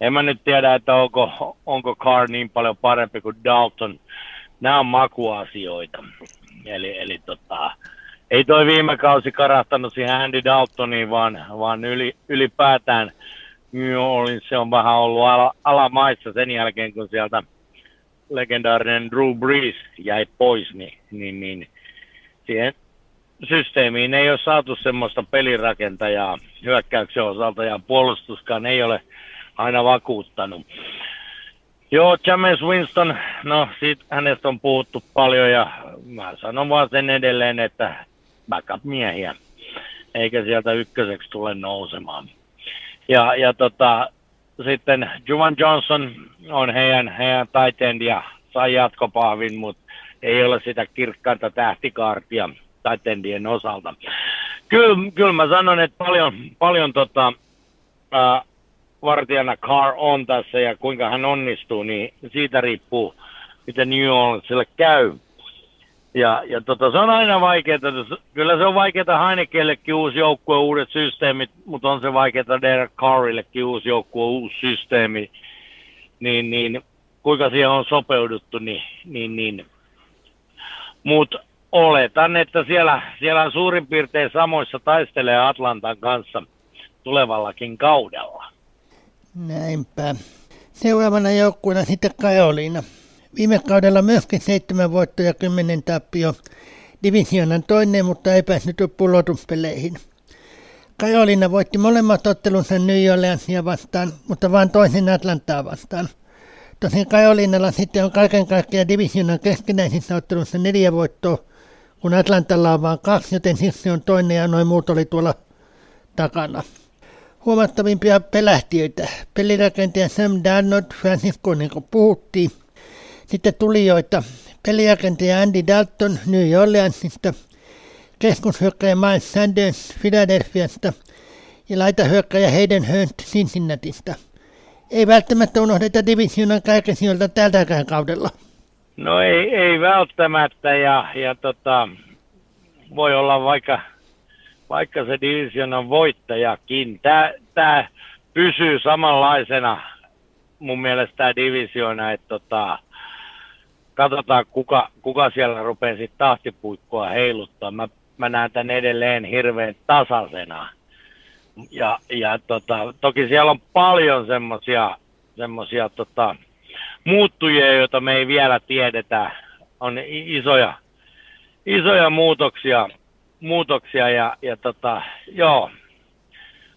En mä nyt tiedä, että onko, onko Carr niin paljon parempi kuin Dalton. Nämä on makuasioita. Eli, eli tota, ei toi viime kausi karahtanut siihen Andy Daltoniin, vaan, vaan yli, ylipäätään New Orleans se on vähän ollut ala, alamaissa sen jälkeen, kun sieltä legendaarinen Drew Brees jäi pois, niin, niin, niin siihen systeemiin ei ole saatu semmoista pelirakentajaa hyökkäyksen osalta ja puolustuskaan ei ole aina vakuuttanut. Joo, James Winston, no siitä hänestä on puhuttu paljon ja mä sanon vaan sen edelleen, että backup-miehiä, eikä sieltä ykköseksi tule nousemaan. Ja, ja tota, sitten Juvan Johnson on heidän, heidän taiteend ja sai jatkopahvin, mutta ei ole sitä kirkkainta tähtikaartia taitendien osalta. Kyllä, kyllä mä sanon, että paljon, paljon tota, ää, vartijana Carr on tässä ja kuinka hän onnistuu, niin siitä riippuu, miten New Orleansille käy. Ja, ja tota, se on aina vaikeaa. Kyllä se on vaikeaa Heinekellekin uusi joukkue, uudet systeemit, mutta on se vaikeaa Derek Carrillekin uusi joukkue, uusi systeemi. Niin, niin kuinka siihen on sopeuduttu, niin, niin, niin. Mutta oletan, että siellä, siellä suurin piirtein samoissa taistelee Atlantan kanssa tulevallakin kaudella. Näinpä. Seuraavana joukkueena sitten Karoliina. Viime kaudella myöskin seitsemän voittoa ja kymmenen tappio. Divisionan toinen, mutta ei päässyt pulotuspeleihin. Karoliina voitti molemmat ottelunsa New Orleansia vastaan, mutta vain toisen Atlantaa vastaan. Tosin Karoliinalla sitten on kaiken kaikkiaan divisionan keskinäisissä ottelussa neljä voittoa, kun Atlantalla on vain kaksi, joten siksi on toinen ja noin muut oli tuolla takana. Huomattavimpia pelähtiöitä. Pelirakentaja Sam Darnold, Francisco, niin kuin puhuttiin. Sitten tulijoita. Pelirakentaja Andy Dalton New Orleansista. Keskushyökkäjä Miles Sanders Philadelphiasta. Ja laitahyökkäjä Hayden Hurst Cincinnatista. Ei välttämättä unohdeta divisionan kärkisijoilta tältäkään kaudella. No ei, ei välttämättä ja, ja tota, voi olla vaikka, vaikka se divisionan voittajakin. Tämä, tämä pysyy samanlaisena mun mielestä tämä divisiona, että tota, katsotaan kuka, kuka siellä rupeaa sitten tahtipuikkoa heiluttaa. Mä, mä näen tämän edelleen hirveän tasaisena. Ja, ja tota, toki siellä on paljon semmoisia semmosia, tota, muuttujia, joita me ei vielä tiedetä. On isoja, isoja muutoksia, muutoksia ja, ja tota, joo,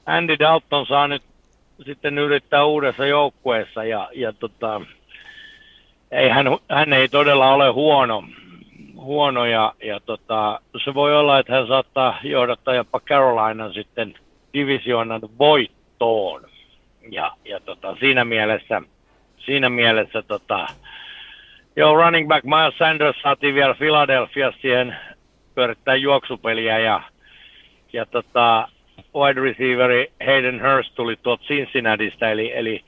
Andy Dalton saa nyt sitten yrittää uudessa joukkueessa ja, ja tota, ei hän, hän ei todella ole huono, huono ja, ja tota, se voi olla, että hän saattaa johdattaa jopa Carolina sitten divisioonan voittoon. Ja, ja tota, siinä mielessä siinä mielessä tota, joo, running back Miles Sanders saatiin vielä Philadelphia siihen pyörittää juoksupeliä ja, ja tota, wide receiveri Hayden Hurst tuli tuolta Cincinnatista, eli, eli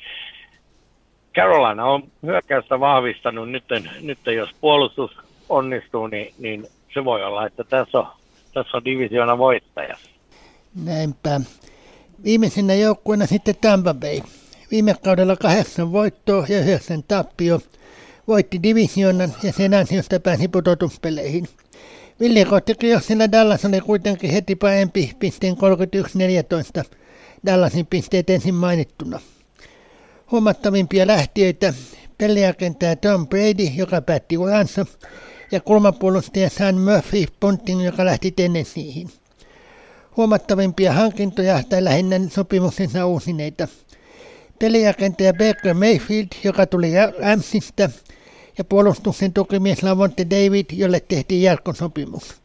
Carolina on hyökkäystä vahvistanut. Nyt, nyt jos puolustus onnistuu, niin, niin se voi olla, että tässä on, tässä on divisioona voittaja. Näinpä. Viimeisenä joukkueena sitten Tampa Bay. Viime kaudella kahdeksan voittoa ja yhdeksän tappio. Voitti divisionan ja sen ansiosta pääsi pudotuspeleihin. Ville sillä Dallas oli kuitenkin heti parempi pisteen 31-14. Dallasin pisteet ensin mainittuna. Huomattavimpia lähtiöitä peliakentäjä Tom Brady, joka päätti uransa, ja kulmapuolustaja Sam Murphy Ponting, joka lähti Tennesseeihin. Huomattavimpia hankintoja tai lähinnä sopimuksensa uusineita – pelirakentaja Baker Mayfield, joka tuli Ramsista, ja puolustuksen tukimies Lavonte David, jolle tehtiin jälkosopimus.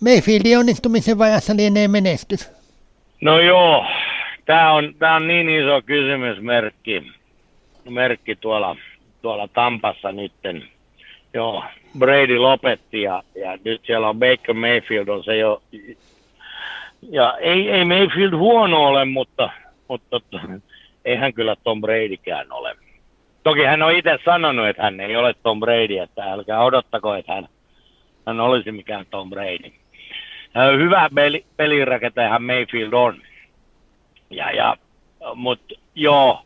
Mayfieldin onnistumisen vajassa lienee menestys. No joo, tämä on, tää on niin iso kysymysmerkki merkki tuolla, tuolla Tampassa nytten. Joo, Brady lopetti ja, ja nyt siellä on Baker Mayfield on se jo. Ja ei, ei Mayfield huono ole, mutta, mutta *laughs* ei hän kyllä Tom Bradykään ole. Toki hän on itse sanonut, että hän ei ole Tom Brady, että älkää odottako, että hän, hän olisi mikään Tom Brady. Hyvä peli, pelirakentajahan Mayfield on. Ja, ja, mutta joo,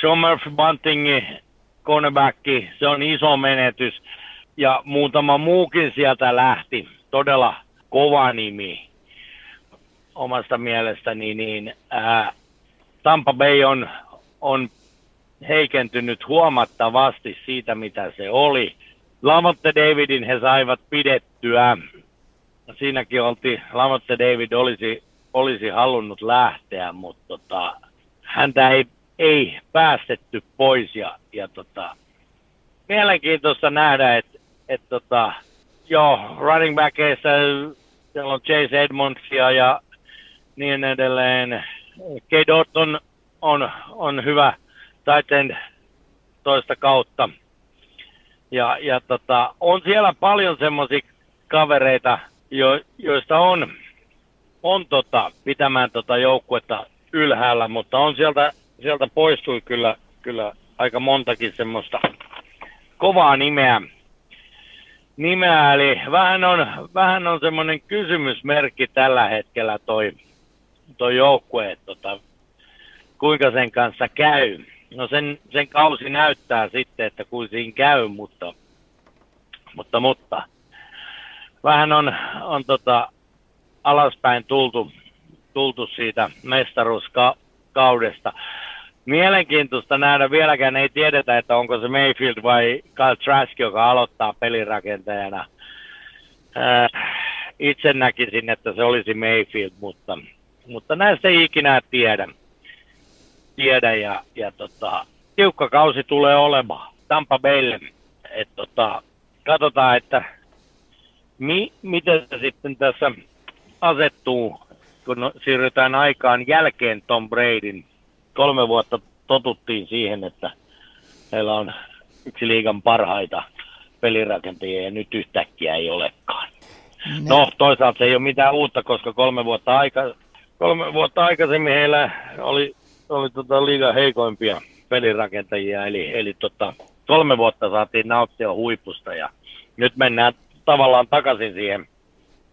Sean Murphy Bunting, cornerback, se on iso menetys. Ja muutama muukin sieltä lähti. Todella kova nimi omasta mielestäni, niin ää, Tampa Bay on, on heikentynyt huomattavasti siitä, mitä se oli. Lamotte Davidin he saivat pidettyä. Siinäkin olti, Lamotte David olisi, olisi halunnut lähteä, mutta tota, häntä ei, ei päästetty pois. Ja, ja tota, mielenkiintoista nähdä, että et, tota, joo, running backeissa siellä on Chase Edmondsia ja niin edelleen. Kate Orton on, on hyvä taiteen toista kautta. Ja, ja tota, on siellä paljon semmoisia kavereita, jo, joista on, on tota, pitämään tota joukkuetta ylhäällä, mutta on sieltä, sieltä poistui kyllä, kyllä aika montakin semmoista kovaa nimeä. nimeä eli vähän on, vähän on semmoinen kysymysmerkki tällä hetkellä toi, tuo joukkue, tota, kuinka sen kanssa käy. No sen, sen kausi näyttää sitten, että kuin siinä käy, mutta, mutta, mutta vähän on, on tota, alaspäin tultu, tultu siitä mestaruuskaudesta. Mielenkiintoista nähdä, vieläkään ei tiedetä, että onko se Mayfield vai Kyle Trask, joka aloittaa pelirakentajana. Äh, itse näkisin, että se olisi Mayfield, mutta, mutta näistä ei ikinä tiedä. tiedä ja, ja tota, tiukka kausi tulee olemaan Tampa Baylle. Et tota, katsotaan, että mi, miten se sitten tässä asettuu, kun siirrytään aikaan jälkeen Tom Bradyn. Kolme vuotta totuttiin siihen, että heillä on yksi liigan parhaita pelirakentajia ja nyt yhtäkkiä ei olekaan. No. no, toisaalta se ei ole mitään uutta, koska kolme vuotta, aika, kolme vuotta aikaisemmin heillä oli, oli tota liigan heikoimpia pelirakentajia, eli, eli tota, kolme vuotta saatiin nauttia huipusta ja nyt mennään tavallaan takaisin siihen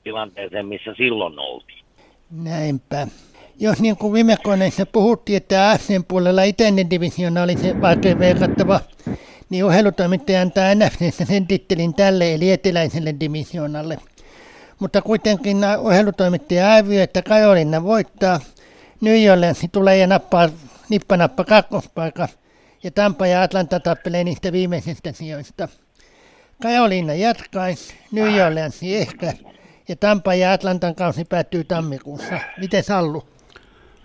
tilanteeseen, missä silloin oltiin. Näinpä. Jos niin kuin viime koneissa puhuttiin, että AFCn puolella itäinen divisiona oli se vaikea verrattava, niin ohjelutoimittaja antaa NFCssä sen tittelin tälle eli eteläiselle divisionalle. Mutta kuitenkin ohjelutoimittaja arvioi, että Karolina voittaa, New Orleans tulee ja nappaa nippanappa kakkospaikka, ja Tampa ja Atlanta tappelee niistä viimeisistä sijoista. Karolina jatkaisi, New Orleans ehkä, ja Tampa ja Atlantan kausi päättyy tammikuussa. Miten Sallu?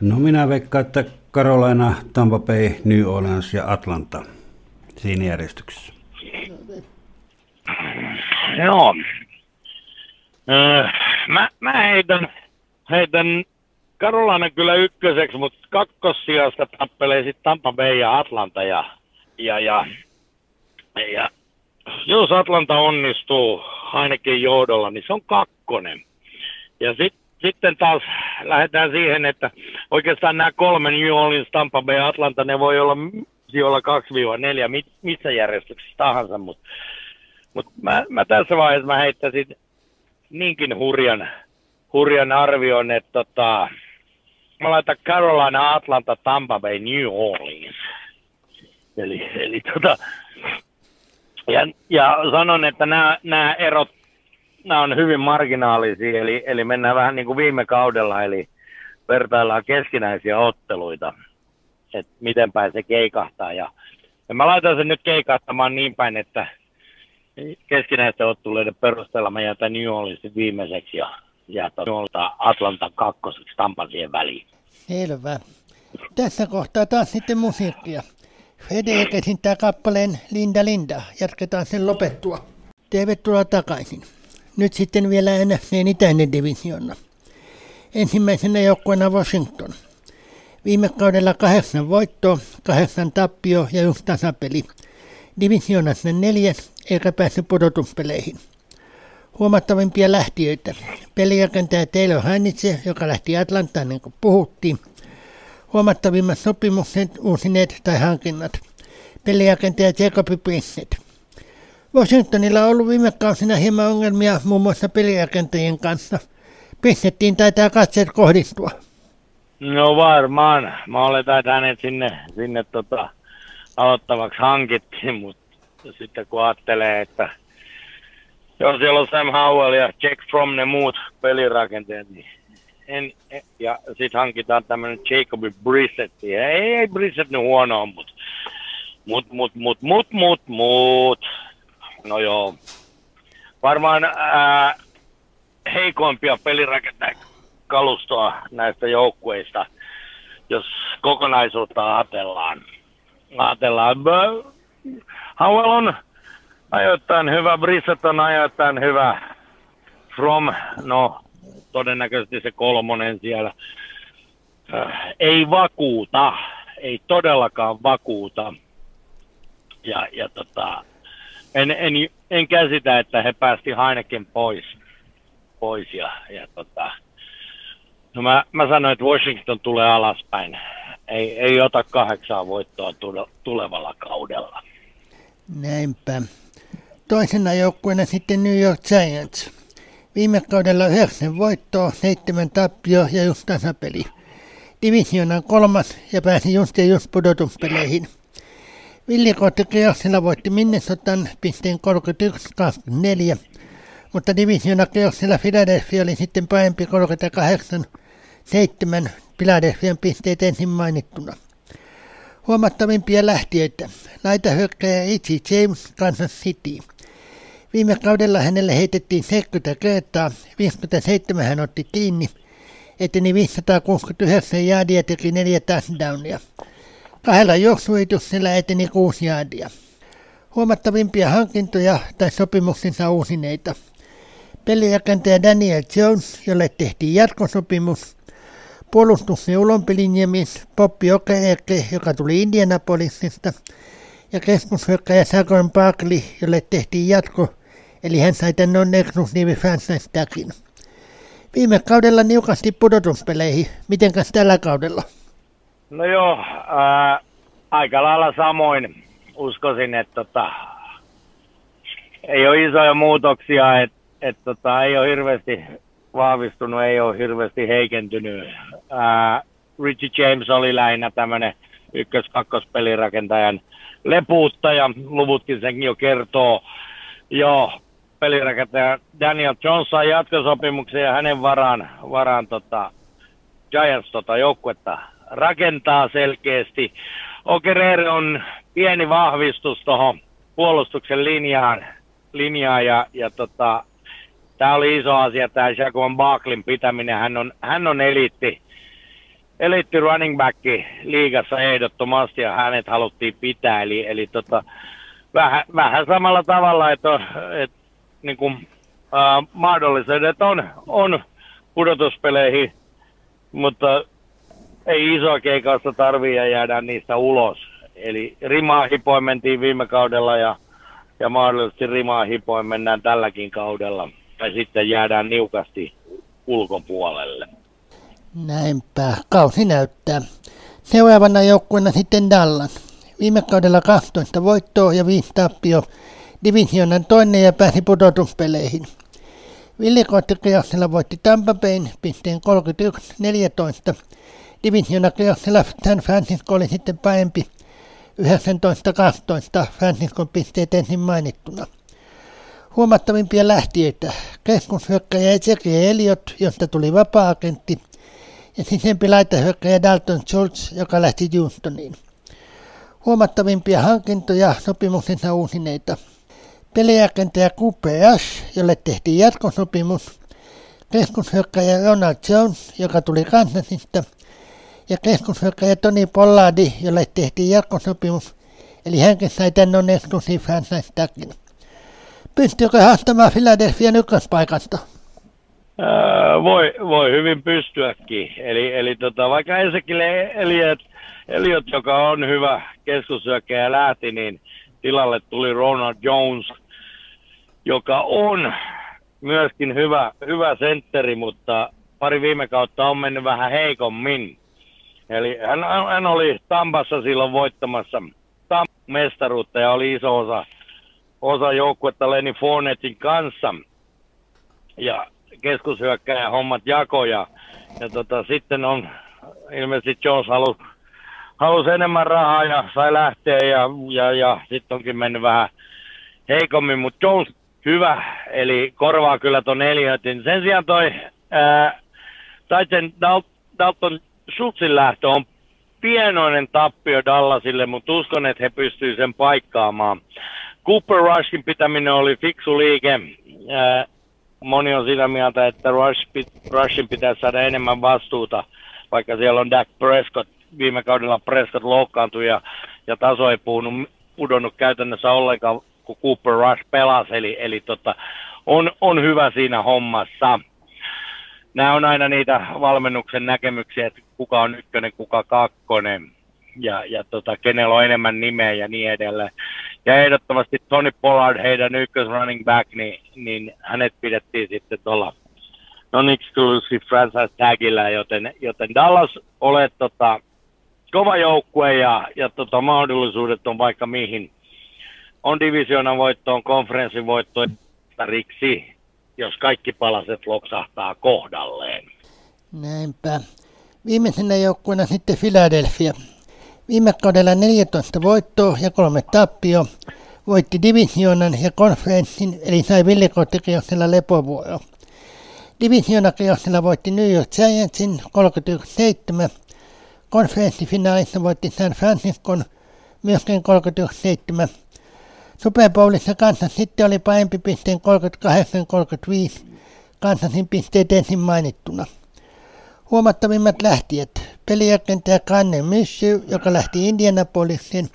No minä veikkaan, että Carolina, Tampa Bay, New Orleans ja Atlanta siinä järjestyksessä. Joo. Öö, mä, mä heitän, heitän Carolina kyllä ykköseksi, mutta kakkossijasta tappelee sitten Tampa Bay ja Atlanta. Ja, ja, ja, ja jos Atlanta onnistuu ainakin johdolla, niin se on kakkonen. Ja sit, sitten taas lähdetään siihen, että oikeastaan nämä kolme New Orleans, Tampa Bay ja Atlanta, ne voi olla sijoilla 2-4, missä järjestyksessä tahansa, mutta mut mä, mä, tässä vaiheessa mä heittäisin niinkin hurjan, hurjan arvion, että tota, mä laitan Carolina, Atlanta, Tampa Bay, New Orleans. Eli, eli tota, ja, ja sanon, että nämä, nämä erot, nämä on hyvin marginaalisia, eli, eli mennään vähän niin kuin viime kaudella, eli vertaillaan keskinäisiä otteluita, että miten päin se keikahtaa. Ja, ja mä laitan sen nyt keikahtamaan niin päin, että keskinäisten otteluiden perusteella mä jätän New Orleansin viimeiseksi ja jätän Atlanta kakkoseksi Tampan siihen väliin. Selvä. Tässä kohtaa taas sitten musiikkia. Fede esittää kappaleen Linda Linda. Jatketaan sen lopettua. Tervetuloa takaisin. Nyt sitten vielä NFCn itäinen divisiona. Ensimmäisenä joukkueena Washington. Viime kaudella kahdeksan voittoa, kahdeksan tappio ja yksi tasapeli. Divisionassa neljäs eikä päässyt pudotuspeleihin. Huomattavimpia lähtiöitä. Pelirakentaja Taylor Heinitze, joka lähti Atlantaan niin kuin puhuttiin – huomattavimmat sopimukset, uusineet tai hankinnat. Peliagentaja Jacob Brissett. Washingtonilla on ollut viime kausina hieman ongelmia muun muassa peliagentajien kanssa. Pistettiin taitaa katseet kohdistua. No varmaan. Mä oletan, hänet sinne, sinne tota, aloittavaksi hankittiin, mutta sitten kun ajattelee, että jos siellä on Sam Howell ja Jack From ne muut pelirakenteet, niin en, ja sitten hankitaan tämmöinen Jacobi Brissett. Ei, ei Brissett nyt huono mutta mut, mut, mut, mut, mut, mut. No joo. Varmaan ää, heikoimpia pelirakenteen kalustoa näistä joukkueista, jos kokonaisuutta ajatellaan. Ajatellaan. Howell on ajoittain hyvä, Brissett on ajoittain hyvä. From, no todennäköisesti se kolmonen siellä. Äh, ei vakuuta, ei todellakaan vakuuta. Ja, ja tota, en, en, en käsitä, että he päästi Heineken pois. pois ja, ja tota, no mä, mä sanoin, että Washington tulee alaspäin. Ei, ei ota kahdeksaa voittoa tulevalla kaudella. Näinpä. Toisena joukkueena sitten New York Giants. Viime kaudella 9 voittoa, 7 tappio ja just tasapeli. Divisionan kolmas ja pääsi just ja just pudotuspeleihin. Villikootti Kreossilla voitti Minnesotan pisteen 31-24, mutta divisioonakeoksella Philadelphia oli sitten parempi 38 7 Philadelphian pisteet ensin mainittuna. Huomattavimpia lähtiöitä. Laitahyökkäjä Itzi James Kansas City. Viime kaudella hänelle heitettiin 70 kertaa, 57 hän otti kiinni, eteni 569 jaadia teki neljä touchdownia. Kahdella juoksuituksella eteni kuusi jaadia. Huomattavimpia hankintoja tai sopimuksensa uusineita. Pelirakentaja Daniel Jones, jolle tehtiin jatkosopimus. Puolustuksen ulompilinjemies Poppi Okereke, joka tuli Indianapolisista. Ja keskushyökkäjä Sagon Barkley, jolle tehtiin jatko, eli hän sai tämän non exclusive franchise. Viime kaudella niukasti pudotuspeleihin. Mitenkäs tällä kaudella? No joo, ää, aika lailla samoin uskoisin, että tota, ei ole isoja muutoksia, että et tota, ei ole hirveästi vahvistunut, ei ole hirveästi heikentynyt. Ää, Richie James oli lähinnä tämmöinen ykkös-kakkospelirakentajan lepuuttaja, luvutkin sen jo kertoo. Joo, pelirakentaja Daniel Jones sai jatkosopimuksen ja hänen varaan, varaan tota, Giants tota joukkuetta rakentaa selkeästi. Okerere on pieni vahvistus tuohon puolustuksen linjaan, linjaan ja, ja tota, tämä oli iso asia, tämä Jacob Barklin pitäminen. Hän on, hän on eliitti, eliitti running back liigassa ehdottomasti ja hänet haluttiin pitää. Eli, eli tota, vähän, vähän samalla tavalla, että, että niin kuin, äh, mahdollisuudet on, on pudotuspeleihin, mutta ei isoa keikausta tarvii ja jäädään niistä ulos. Eli rimaa hipoin viime kaudella ja, ja mahdollisesti rimaa hipoin mennään tälläkin kaudella. Tai sitten jäädään niukasti ulkopuolelle. Näinpä, kausi näyttää. Seuraavana joukkueena sitten Dallas. Viime kaudella 12 voittoa ja 5 tappio. Divisionan toinen ja pääsi pudotuspeleihin. Ville Koittikioksella voitti Tampa Bayn pisteen 31-14 Divisioonakierroksella San Francisco oli sitten parempi 19-12 Franciscon pisteet ensin mainittuna. Huomattavimpia lähtiöitä keskushyökkäjä Ezekiel Elliot, josta tuli vapaa-agentti, ja sisempi laitahyökkäjä Dalton Schultz, joka lähti Houstoniin. Huomattavimpia hankintoja sopimuksensa uusineita. Peliagentaja Cooper Ash, jolle tehtiin jatkosopimus. Keskushyökkäjä Ronald Jones, joka tuli Kansasista – ja keskushyökkäjä Toni Pollardi, jolle tehtiin jatkosopimus, eli hänkin sai tämän on exclusive franchise Pystyykö haastamaan Philadelphia ykköspaikasta? Öö, voi, voi hyvin pystyäkin. Eli, eli tota, vaikka ensinnäkin Eliot, Eliot, joka on hyvä keskushyökkäjä lähti, niin tilalle tuli Ronald Jones, joka on myöskin hyvä, hyvä sentteri, mutta pari viime kautta on mennyt vähän heikommin. Eli hän, hän oli Tampassa silloin voittamassa mestaruutta ja oli iso osa, osa joukkuetta Lenny Fournettin kanssa. Ja keskushyökkäjä hommat jakoja. Ja tota, sitten on ilmeisesti Jones halusi halus enemmän rahaa ja sai lähteä ja, ja, ja sitten onkin mennyt vähän heikommin, mutta Jones hyvä, eli korvaa kyllä ton Eliotin. Sen sijaan toi Titan Dalton Schultzin lähtö on pienoinen tappio Dallasille, mutta uskon, että he pystyvät sen paikkaamaan. Cooper Rushin pitäminen oli fiksu liike. Moni on sitä mieltä, että Rush, Rushin pitäisi saada enemmän vastuuta, vaikka siellä on Dak Prescott. Viime kaudella Prescott loukkaantui ja, ja taso ei puhunut, pudonnut käytännössä ollenkaan, kun Cooper Rush pelasi. Eli, eli tota, on, on hyvä siinä hommassa nämä on aina niitä valmennuksen näkemyksiä, että kuka on ykkönen, kuka kakkonen ja, ja tota, kenellä on enemmän nimeä ja niin edelleen. Ja ehdottomasti Tony Pollard, heidän ykkös running back, niin, niin hänet pidettiin sitten tuolla non-exclusive franchise tagillä, joten, joten Dallas olet tota, kova joukkue ja, ja tota, mahdollisuudet on vaikka mihin. On divisioonan voittoon, konferenssin voittoon, riksi jos kaikki palaset loksahtaa kohdalleen. Näinpä. Viimeisenä joukkueena sitten Philadelphia. Viime kaudella 14 voittoa ja kolme tappio. voitti divisioonan ja konferenssin, eli sai villikottikiossilla lepovuoro. Divisioonakiossilla voitti New York Giantsin 31-7. Konferenssifinaalissa voitti San Franciscon myöskin 31-7. Super Bowlissa sitten oli parempi pisteen 38-35. Kansasin pisteet ensin mainittuna. Huomattavimmat lähtijät. Pelijakentaja Kanne Myssy, joka lähti Indianapolisin,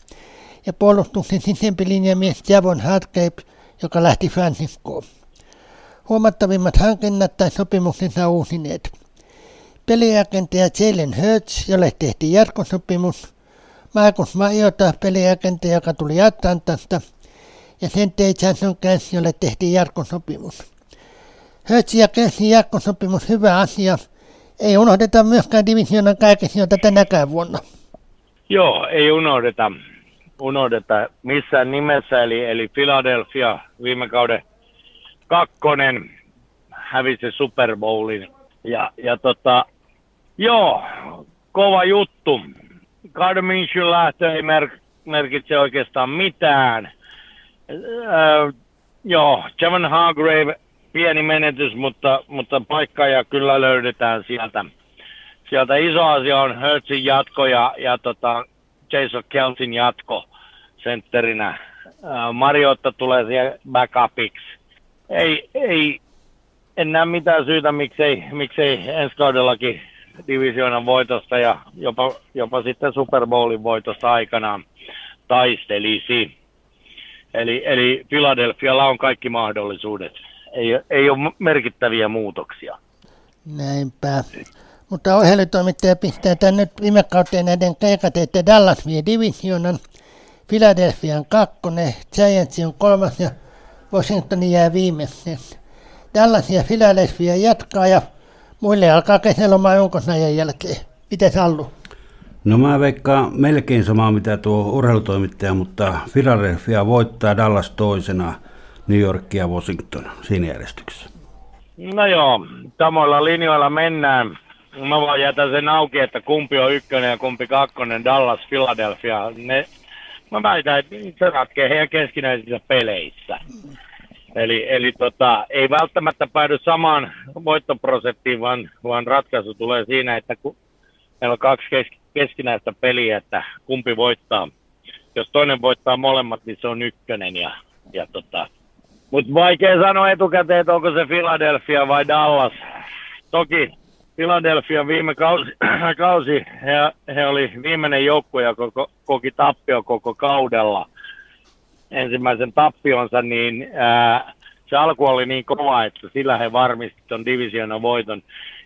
ja puolustuksen sisempilinjamies Javon Hargrave, joka lähti Franciscoon. Huomattavimmat hankinnat tai sopimuksensa uusineet. Pelijakentaja Jalen Hurts, jolle tehtiin jatkosopimus. Markus Mariota, pelijakentaja, joka tuli Atlantasta. Ja Sentei Jason Cash, jolle tehtiin jatkosopimus. Hurts ja Cashin jatkosopimus hyvä asia – ei unohdeta myöskään divisioonan kärkisijoita tänäkään vuonna. Joo, ei unohdeta, unohdeta missään nimessä, eli, eli Philadelphia viime kauden kakkonen hävisi Super Bowlin. Ja, ja tota, joo, kova juttu. Gardner lähtö ei mer- merkitse oikeastaan mitään. Öö, joo, Javon Hargrave pieni menetys, mutta, mutta paikkaa kyllä löydetään sieltä. Sieltä iso asia on Hertzin jatko ja, ja tota Jason Kelsin jatko sentterinä. Mariotta tulee siihen backupiksi. Ei, ei, en näe mitään syytä, miksei, miksei ensi kaudellakin divisioonan voitosta ja jopa, jopa sitten Super Bowlin voitosta aikanaan taistelisi. Eli, eli Philadelphialla on kaikki mahdollisuudet ei, ei ole merkittäviä muutoksia. Näinpä. Mutta ohjelmatoimittaja pistää tänne nyt viime kauteen näiden keikat, että Dallas vie divisionan, Philadelphian kakkonen, Giants on kolmas ja Washington jää viimeiseksi. Dallas ja Philadelphia jatkaa ja muille alkaa kesäloma jonkosnajan jälkeen. Miten Sallu? No mä veikkaan melkein samaa mitä tuo urheilutoimittaja, mutta Philadelphia voittaa Dallas toisena – New York ja Washington siinä järjestyksessä? No joo, samoilla linjoilla mennään. Mä vaan jätän sen auki, että kumpi on ykkönen ja kumpi kakkonen, Dallas, Philadelphia. Ne, mä väitän, että se ratkee heidän keskinäisissä peleissä. Eli, eli tota, ei välttämättä päädy samaan voittoprosenttiin, vaan, vaan ratkaisu tulee siinä, että kun meillä on kaksi kes, keskinäistä peliä, että kumpi voittaa. Jos toinen voittaa molemmat, niin se on ykkönen ja, ja tota, mutta vaikea sanoa etukäteen, että onko se Philadelphia vai Dallas. Toki Philadelphia viime kausi, *clears throat* kausi he, he oli viimeinen joukkue, joka koko, koki tappio koko kaudella. Ensimmäisen tappionsa, niin ää, se alku oli niin kova, että sillä he varmisti tuon divisioonan voiton.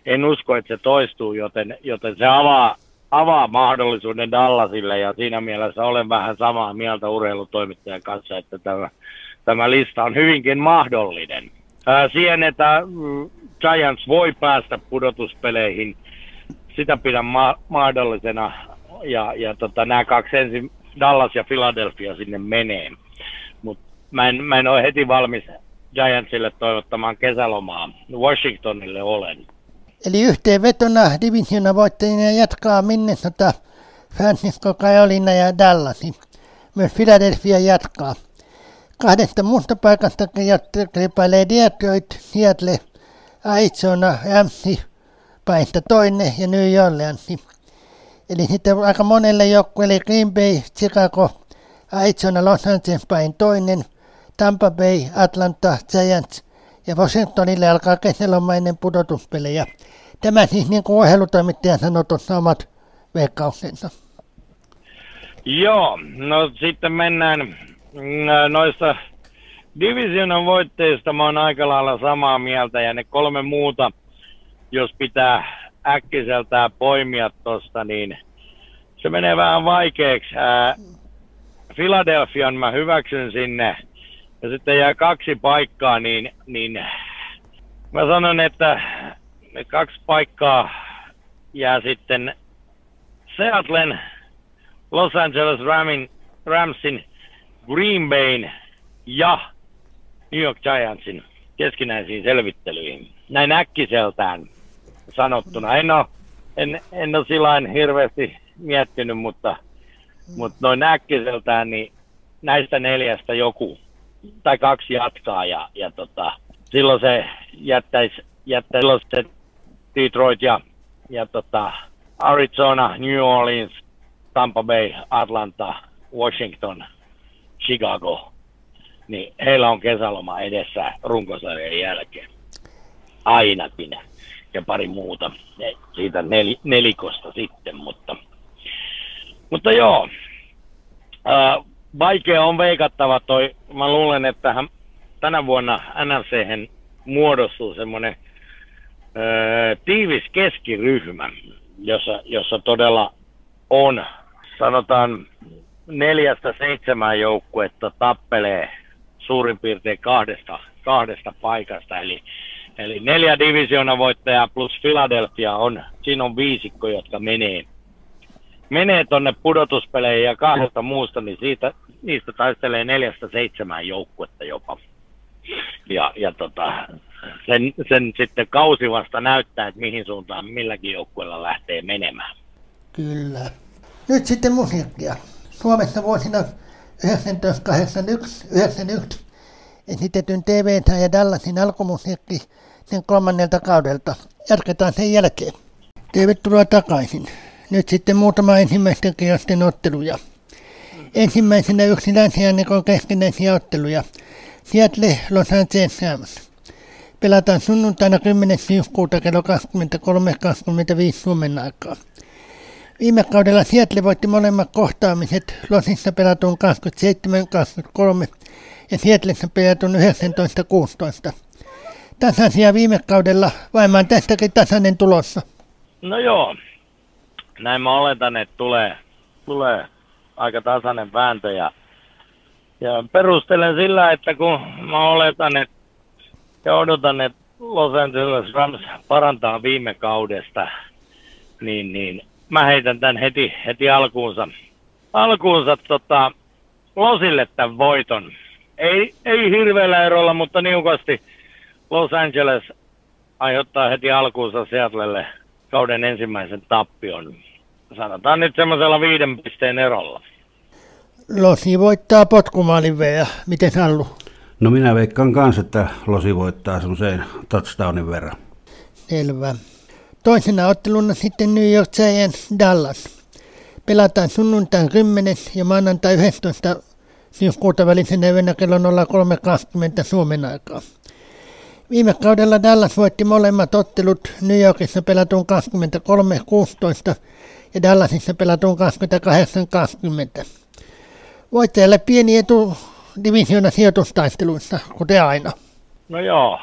En usko, että se toistuu, joten, joten se avaa, avaa mahdollisuuden Dallasille ja siinä mielessä olen vähän samaa mieltä urheilutoimittajan kanssa, että tämä tämä lista on hyvinkin mahdollinen. Ää, siihen, että mm, Giants voi päästä pudotuspeleihin, sitä pidän ma- mahdollisena. Ja, ja tota, nämä kaksi ensin, Dallas ja Philadelphia sinne menee. Mutta mä en, mä en ole heti valmis Giantsille toivottamaan kesälomaa. Washingtonille olen. Eli yhteenvetona divisiona voittajina jatkaa Minnesota, Francisco, Carolina ja Dallas. Myös Philadelphia jatkaa. Kahdesta muusta paikasta kilpailee Detroit, Seattle, Arizona, Ramsi, paista toinen ja New Orleans. Eli sitten aika monelle joukkueelle Green Bay, Chicago, Arizona, Los Angeles pain toinen, Tampa Bay, Atlanta, Giants ja Washingtonille alkaa kesälomainen pudotuspelejä. Tämä siis niin kuin ohjelutoimittaja sanoi tuossa omat veikkauksensa. Joo, no sitten mennään noista divisionan voitteista mä oon aika lailla samaa mieltä ja ne kolme muuta, jos pitää äkkiseltään poimia tosta, niin se menee vähän vaikeaksi. Ää, Philadelphian mä hyväksyn sinne ja sitten jää kaksi paikkaa, niin, niin mä sanon, että ne kaksi paikkaa jää sitten Seattlen, Los Angeles Ramin, Ramsin Green Bayn ja New York Giantsin keskinäisiin selvittelyihin. Näin äkkiseltään sanottuna. En ole, en, en ole sillä hirveästi miettinyt, mutta, mutta noin äkkiseltään niin, näistä neljästä joku tai kaksi jatkaa ja, ja tota, silloin se jättäisi, jättäisi se Detroit ja, ja tota, Arizona, New Orleans, Tampa Bay, Atlanta, Washington, Chicago, niin heillä on kesäloma edessä runkosarjan jälkeen. Ainakin. Ja pari muuta siitä nel, nelikosta sitten, mutta, mutta joo, ää, vaikea on veikattava toi. Mä luulen, että hän, tänä vuonna NLC muodostuu semmoinen tiivis keskiryhmä, jossa, jossa todella on, sanotaan neljästä seitsemän joukkuetta tappelee suurin piirtein kahdesta, kahdesta paikasta. Eli, eli neljä divisiona voittajaa plus Philadelphia on, siinä on viisikko, jotka menee, menee tonne pudotuspeleihin ja kahdesta muusta, niin siitä, niistä taistelee neljästä seitsemän joukkuetta jopa. Ja, ja tota, sen, sen sitten kausi vasta näyttää, että mihin suuntaan milläkin joukkueella lähtee menemään. Kyllä. Nyt sitten musiikkia. Suomessa vuosina 1981-1991 esitetyn tv ja Dallasin alkumusiikki sen kolmannelta kaudelta. Jatketaan sen jälkeen. Tervetuloa takaisin. Nyt sitten muutama ensimmäisten kierrosten otteluja. Ensimmäisenä yksi länsiannikon keskinäisiä otteluja. Seattle Los Angeles Rams. Pelataan sunnuntaina 10. syyskuuta kello 23.25 Suomen aikaa. Viime kaudella Seattle voitti molemmat kohtaamiset Losissa pelatun 27-23 ja Seattlessa pelatun 19-16. Tasaisia viime kaudella, vaimaan tästäkin tasainen tulossa. No joo, näin mä oletan, että tulee, tulee aika tasainen vääntö ja, ja perustelen sillä, että kun mä oletan, että ja odotan, että Los Angeles Rams parantaa viime kaudesta, niin, niin mä heitän tämän heti, heti alkuunsa, alkuunsa tota, Losille tämän voiton. Ei, ei hirveällä erolla, mutta niukasti Los Angeles aiheuttaa heti alkuunsa Seattlelle kauden ensimmäisen tappion. Sanotaan nyt semmoisella viiden pisteen erolla. Losi voittaa potkumaalin vielä. Miten Sallu? No minä veikkaan kanssa, että Losi voittaa semmoiseen touchdownin verran. Selvä. Toisena otteluna sitten New York Giants Dallas. Pelataan sunnuntain 10. ja maanantai 11. syyskuuta välisenä yönä kello 03.20 Suomen aikaa. Viime kaudella Dallas voitti molemmat ottelut New Yorkissa pelatun 23-16 ja Dallasissa pelatun 28-20. Voittajalle pieni etu divisioona sijoitustaisteluissa, kuten aina. No joo.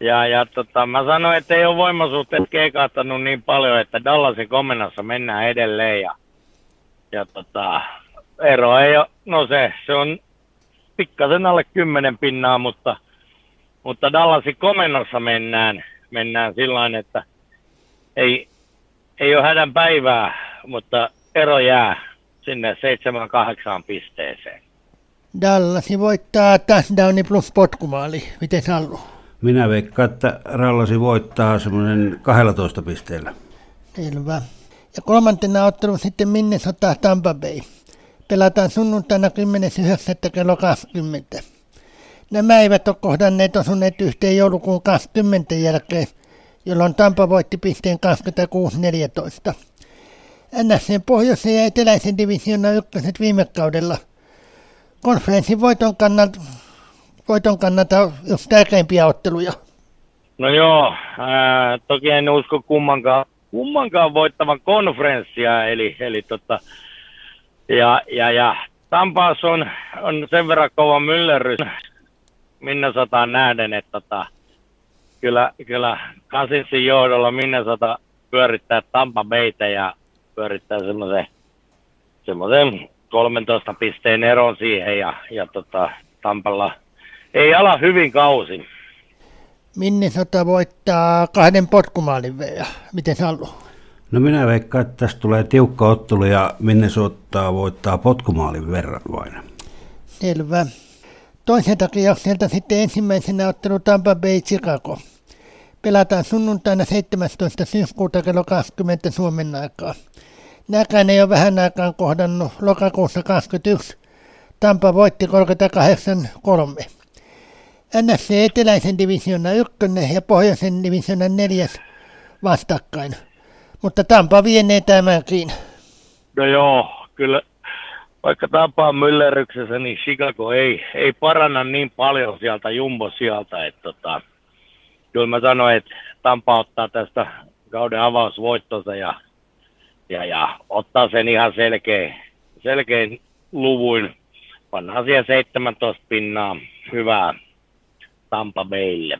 Ja, ja tota, mä sanoin, että ei ole voimasuhteet keikahtanut niin paljon, että Dallasin komennassa mennään edelleen. Ja, ja tota, ero ei ole, no se, se on pikkasen alle kymmenen pinnaa, mutta, mutta Dallasin komennassa mennään, mennään sillä että ei, ei ole hädän päivää, mutta ero jää sinne 7-8 pisteeseen. Dallasi voittaa touchdowni plus potkumaali. Miten Sallu? Minä veikkaan, että Rallasi voittaa semmoinen 12 pisteellä. Selvä. Ja kolmantena ottelu sitten Minnesota Tampa Bay. Pelataan sunnuntaina 10.9. kello 20. Nämä eivät ole kohdanneet osuneet yhteen joulukuun 20 jälkeen, jolloin Tampa voitti pisteen 26-14. NSCn pohjoisen ja eteläisen divisionan ykköset viime kaudella – konferenssin voiton kannalta, voiton kannalta tärkeimpiä otteluja. No joo, ää, toki en usko kummankaan, kummankaan voittavan konferenssia, eli, eli tota, ja, ja, ja Tampaas on, on sen verran kova myllerrys Minnesotaan nähden, että tota, kyllä, kyllä Kasitsin johdolla Minnesota pyörittää Tampa Beitä ja pyörittää semmoisen semmoisen 13 pisteen eron siihen ja, ja tota, Tampalla ei ala hyvin kausi. Minnesota voittaa kahden potkumaalin veja. Miten Sallu? No minä veikkaan, että tästä tulee tiukka ottelu ja Minnesota voittaa potkumaalin verran vain. Selvä. Toisen takia sieltä sitten ensimmäisenä ottelu Tampa Bay Chicago. Pelataan sunnuntaina 17. syyskuuta kello 20 Suomen aikaa. Näkään ei ole vähän aikaan kohdannut lokakuussa 21 Tampa voitti 38-3. NFC Eteläisen divisiona ykkönen ja Pohjoisen divisiona neljäs vastakkain. Mutta Tampa vienee tämänkin. No joo, kyllä vaikka Tampa on myllerryksessä, niin Chicago ei, ei paranna niin paljon sieltä jumbo sieltä, että tota, kyllä mä sanoin, että Tampa ottaa tästä kauden avausvoittonsa ja, ja, ja ottaa sen ihan selkeä, selkein luvuin. Pannaan siihen 17 pinnaa hyvää Tampa Baylle.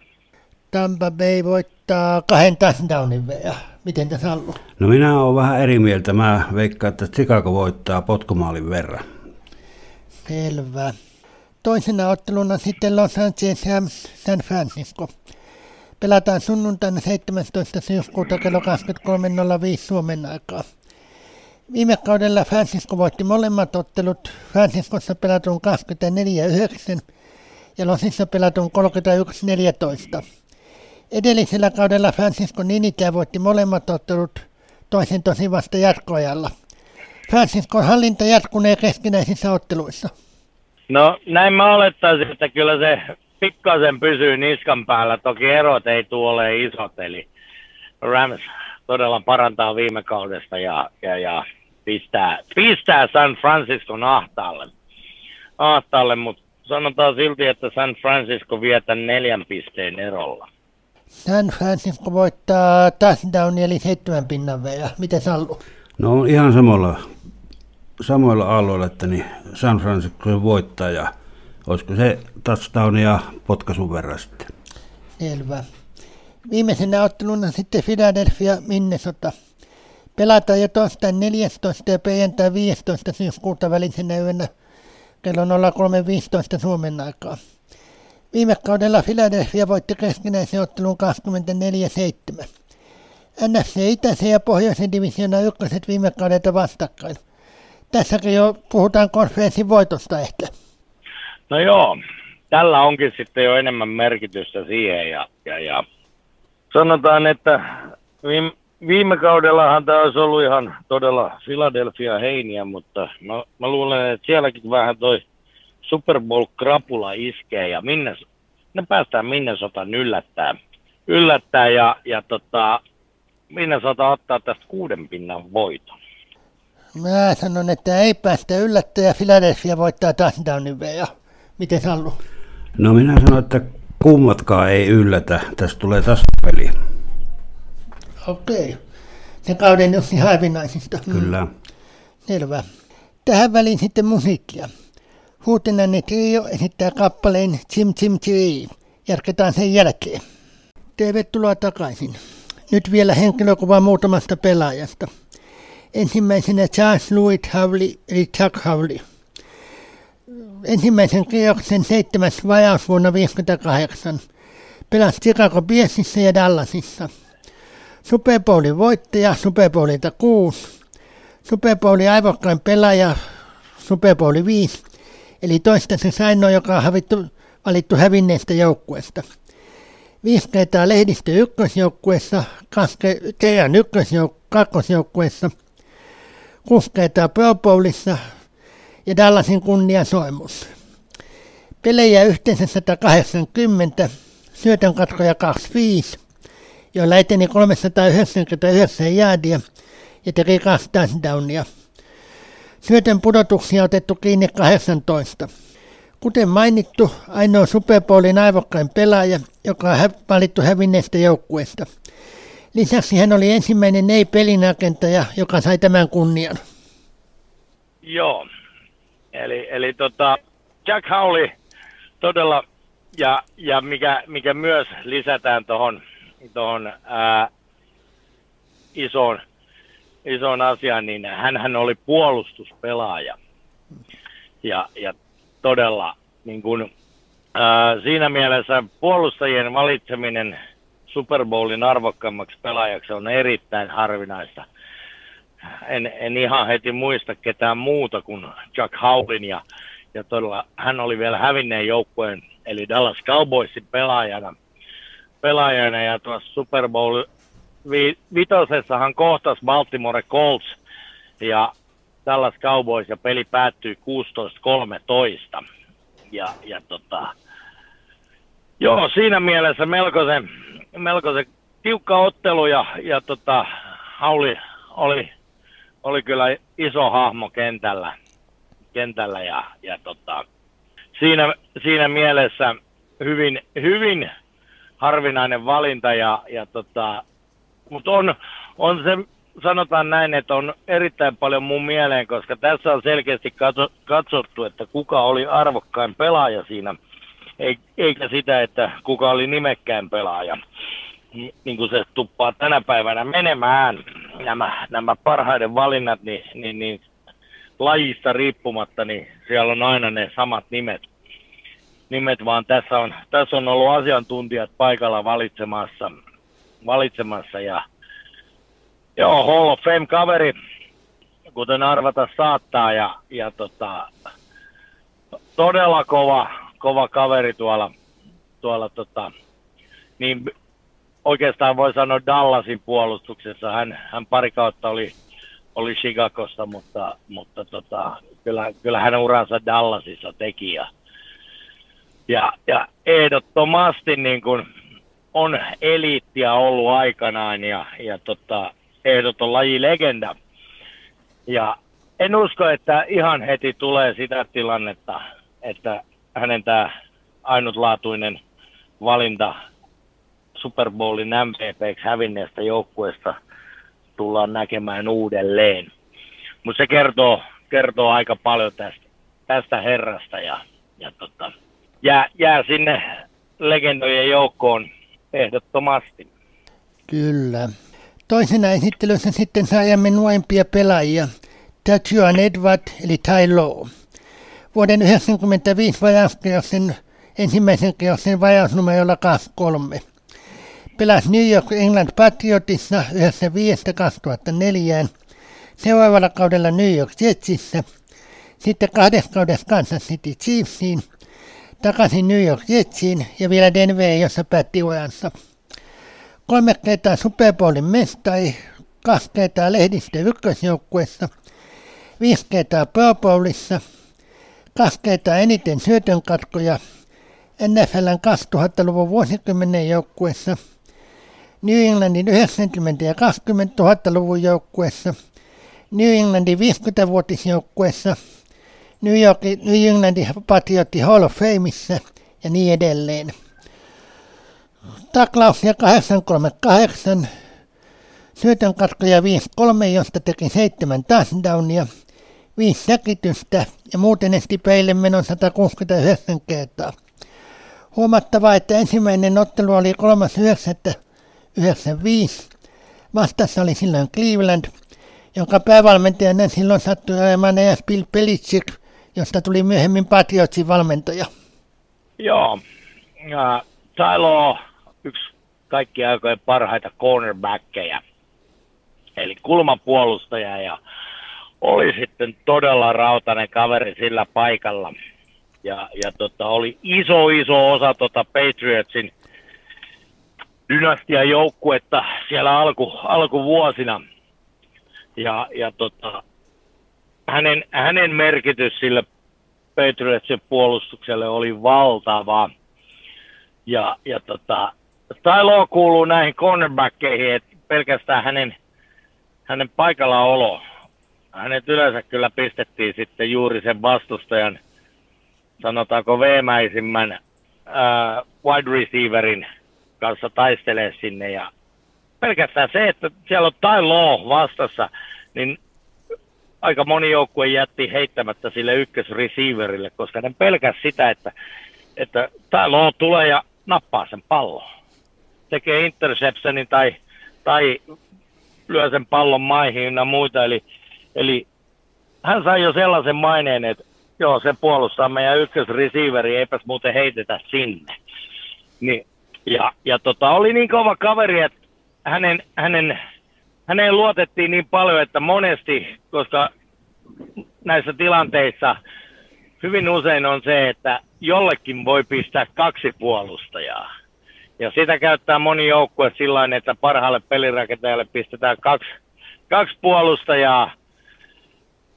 Tampa Bay voittaa kahden touchdownin ja miten tässä Sallu? No minä olen vähän eri mieltä. Mä veikkaan, että Chicago voittaa potkumaalin verran. Selvä. Toisena otteluna sitten Los Angeles ja San Francisco. Pelataan sunnuntaina 17. syyskuuta kello 23.05 Suomen aikaa. Viime kaudella Francisco voitti molemmat ottelut. Franciscossa pelatun 24.9. Jelosissa pelatun 31-14. Edellisellä kaudella Francisco Ninitä voitti molemmat ottelut toisen tosi vasta jatkoajalla. Francisco hallinta jatkunee keskinäisissä otteluissa. No näin mä olettaisin, että kyllä se pikkasen pysyy niskan päällä. Toki erot ei tule isot, eli Rams todella parantaa viime kaudesta ja, ja, ja pistää, pistää San Franciscon ahtaalle, ahtaalle mutta sanotaan silti, että San Francisco vietä neljän pisteen erolla. San Francisco voittaa touchdown eli seitsemän pinnan ja miten Sallu? No ihan samalla, samoilla alueilla, että niin San Francisco voittaa ja olisiko se touchdown ja potkaisun verran sitten. Selvä. Viimeisenä otteluna sitten Philadelphia Minnesota. Pelataan jo torstain 14. ja perjantai 15. syyskuuta välisenä yönä kello 03.15 Suomen aikaa. Viime kaudella Philadelphia voitti keskinäisen ottelun 24-7. NFC Itäisen ja Pohjoisen divisiona ykköset viime kaudelta vastakkain. Tässäkin jo puhutaan konferenssin voitosta ehkä. No joo, tällä onkin sitten jo enemmän merkitystä siihen ja, ja, ja sanotaan, että viime, viime kaudellahan tämä olisi ollut ihan todella Philadelphia heiniä, mutta mä, mä luulen, että sielläkin vähän toi Super Bowl-krapula iskee ja minne, ne päästään Minnesota yllättää, yllättää ja, ja tota, Minnesota ottaa tästä kuuden pinnan voiton. Mä sanon, että ei päästä yllättää ja Philadelphia voittaa touchdownin ja miten Sallu? No minä sanon, että kummatkaan ei yllätä. Tästä tulee tasapeli. Okei. Se kauden yksi harvinaisista. Kyllä. Selvä. Tähän väliin sitten musiikkia. Huutenanne Trio esittää kappaleen Chim Chim Chiri. Jatketaan sen jälkeen. Tervetuloa takaisin. Nyt vielä henkilökuva muutamasta pelaajasta. Ensimmäisenä Charles Louis Howley eli Chuck Howley. Ensimmäisen kierroksen seitsemäs vajaus vuonna 1958. Pelasi Chicago Bearsissä ja Dallasissa. Super Bowlin voittaja Super Bowlilta 6. Super Bowlin aivokkain pelaaja Super Bowl 5 eli toistaiseksi ainoa, joka on havittu, valittu hävinneestä joukkueesta. Viisi kertaa lehdistö ykkösjoukkueessa, kerran ykkösjouk- kakkosjoukkueessa, kuusi kertaa Pro Bowlissa ja Dallasin kunniasoimus. Pelejä yhteensä 180, syötön katkoja 25, joilla eteni 399 jäädiä ja teki kaksi touchdownia. Syötön pudotuksia otettu kiinni 18. Kuten mainittu, ainoa Super Bowlin aivokkain pelaaja, joka on valittu hävinneestä joukkueesta. Lisäksi hän oli ensimmäinen ei-pelinrakentaja, joka sai tämän kunnian. Joo. Eli, eli tota, Jack Howley todella, ja, ja mikä, mikä myös lisätään tuohon tohon, isoon ison asian, niin hän oli puolustuspelaaja. Ja, ja todella niin kuin, ää, siinä mielessä puolustajien valitseminen Super Bowlin arvokkaammaksi pelaajaksi on erittäin harvinaista. En, en ihan heti muista ketään muuta kuin Jack Howlin ja, ja todella hän oli vielä hävinneen joukkueen eli Dallas Cowboysin pelaajana, pelaajana ja tuossa Super Bowl vi, vitosessahan kohtas Baltimore Colts ja Dallas Cowboys ja peli päättyi 16-13. Ja, ja tota, joo, siinä mielessä melkoisen, melkoisen tiukka ottelu ja, ja tota, Hauli oli, oli kyllä iso hahmo kentällä, kentällä ja, ja tota, siinä, siinä mielessä hyvin, hyvin harvinainen valinta ja, ja tota, mutta on, on se, sanotaan näin, että on erittäin paljon mun mieleen, koska tässä on selkeästi katsottu, että kuka oli arvokkain pelaaja siinä, eikä sitä, että kuka oli nimekkäin pelaaja. Niin kuin se tuppaa tänä päivänä menemään, nämä, nämä parhaiden valinnat, niin, niin, niin lajista riippumatta, niin siellä on aina ne samat nimet. Nimet, vaan tässä on, tässä on ollut asiantuntijat paikalla valitsemassa, valitsemassa ja joo, Hall of Fame-kaveri, kuten arvata saattaa ja, ja tota, todella kova, kova kaveri tuolla, tuolla tota, niin oikeastaan voi sanoa Dallasin puolustuksessa. Hän, hän pari kautta oli, oli Chicagossa, mutta, mutta tota, kyllä, kyllä hän uransa Dallasissa teki. Ja, ja, ja ehdottomasti niin kuin on eliittiä ollut aikanaan ja, ja tota, ehdoton lajilegenda. Ja en usko, että ihan heti tulee sitä tilannetta, että hänen tämä ainutlaatuinen valinta Super Bowlin MVPksi hävinneestä joukkueesta tullaan näkemään uudelleen. Mutta se kertoo, kertoo aika paljon tästä, tästä herrasta ja, ja tota, jää, jää sinne legendojen joukkoon ehdottomasti. Kyllä. Toisena esittelyssä sitten saajamme nuorempia pelaajia. Tajuan Edward eli Tai. Vuoden 1995 vajauskeossen ensimmäisen keossen vajausnumerolla 23. Pelasi New York England Patriotissa 1905-2004. Seuraavalla kaudella New York Jetsissä. Sitten kahdessa kaudessa Kansas City Chiefsiin. Takaisin New York Jetsiin ja vielä Denver, jossa päätti uransa kolme kertaa Super Bowlin mestari, kaksi kertaa lehdistön ykkösjoukkuessa, viisi kertaa Pro Bowlissa, kaksi kertaa eniten syötönkatkoja NFLn 2000-luvun vuosikymmenen joukkuessa, New Englandin 90- ja 20 000-luvun joukkuessa, New Englandin 50-vuotisjoukkuessa, New, Yorkin, New Englandin Patriotti Hall of Fameissa ja niin edelleen taklauksia 838, syötön katkoja 5-3, josta teki 7 touchdownia, 5 säkitystä ja muuten esti peille menon 169 kertaa. Huomattavaa, että ensimmäinen ottelu oli 3.9.95. Vastassa oli silloin Cleveland, jonka päävalmentajana silloin sattui olemaan Bill Belichick, josta tuli myöhemmin Patriotsin valmentaja. Joo, ja Tylo yksi kaikki aikojen parhaita cornerbackkejä, eli kulmapuolustaja ja oli sitten todella rautainen kaveri sillä paikalla. Ja, ja tota, oli iso, iso osa tota Patriotsin dynastian joukkuetta siellä alku, alkuvuosina. Ja, ja tota, hänen, hänen merkitys sille Patriotsin puolustukselle oli valtava. Ja, ja tota, Tylo kuuluu näihin cornerbackkeihin, että pelkästään hänen, hänen paikallaolo, hänet yleensä kyllä pistettiin sitten juuri sen vastustajan, sanotaanko veemäisimmän äh, wide receiverin kanssa taistelee sinne ja pelkästään se, että siellä on Tai Law vastassa, niin aika moni joukkue jätti heittämättä sille ykkösreceiverille, koska ne pelkäs sitä, että, että Tai Law tulee ja nappaa sen pallon tekee interceptionin tai, tai lyö sen pallon maihin ja muita. Eli, eli hän sai jo sellaisen maineen, että joo, se puolustaa meidän ykkösreceiveri, eipäs muuten heitetä sinne. Niin, ja, ja tota, oli niin kova kaveri, että hänen, hänen, häneen luotettiin niin paljon, että monesti, koska näissä tilanteissa hyvin usein on se, että jollekin voi pistää kaksi puolustajaa. Ja sitä käyttää moni joukkue sillä että parhaalle pelirakentajalle pistetään kaksi, kaksi puolustajaa.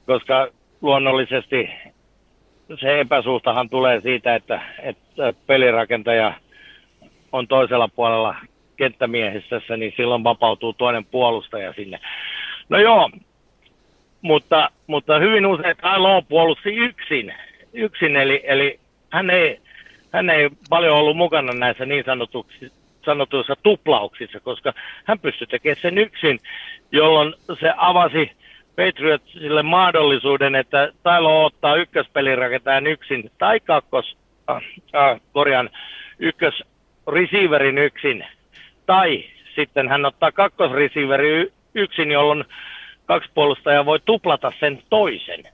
koska luonnollisesti se epäsuhtahan tulee siitä, että, että pelirakentaja on toisella puolella kenttämiehistössä, niin silloin vapautuu toinen puolustaja sinne. No joo, mutta, mutta hyvin usein Tailo puolusti yksin, yksin eli, eli hän, ei, hän ei paljon ollut mukana näissä niin sanotuissa tuplauksissa, koska hän pystyi tekemään sen yksin, jolloin se avasi Patriotsille mahdollisuuden, että Tailo ottaa ykköspelirakentajan yksin tai kakkos, äh, äh, korjaan, ykkös receiverin yksin, tai sitten hän ottaa kakkosreceiveri yksin, jolloin kaksi puolustajaa voi tuplata sen toisen.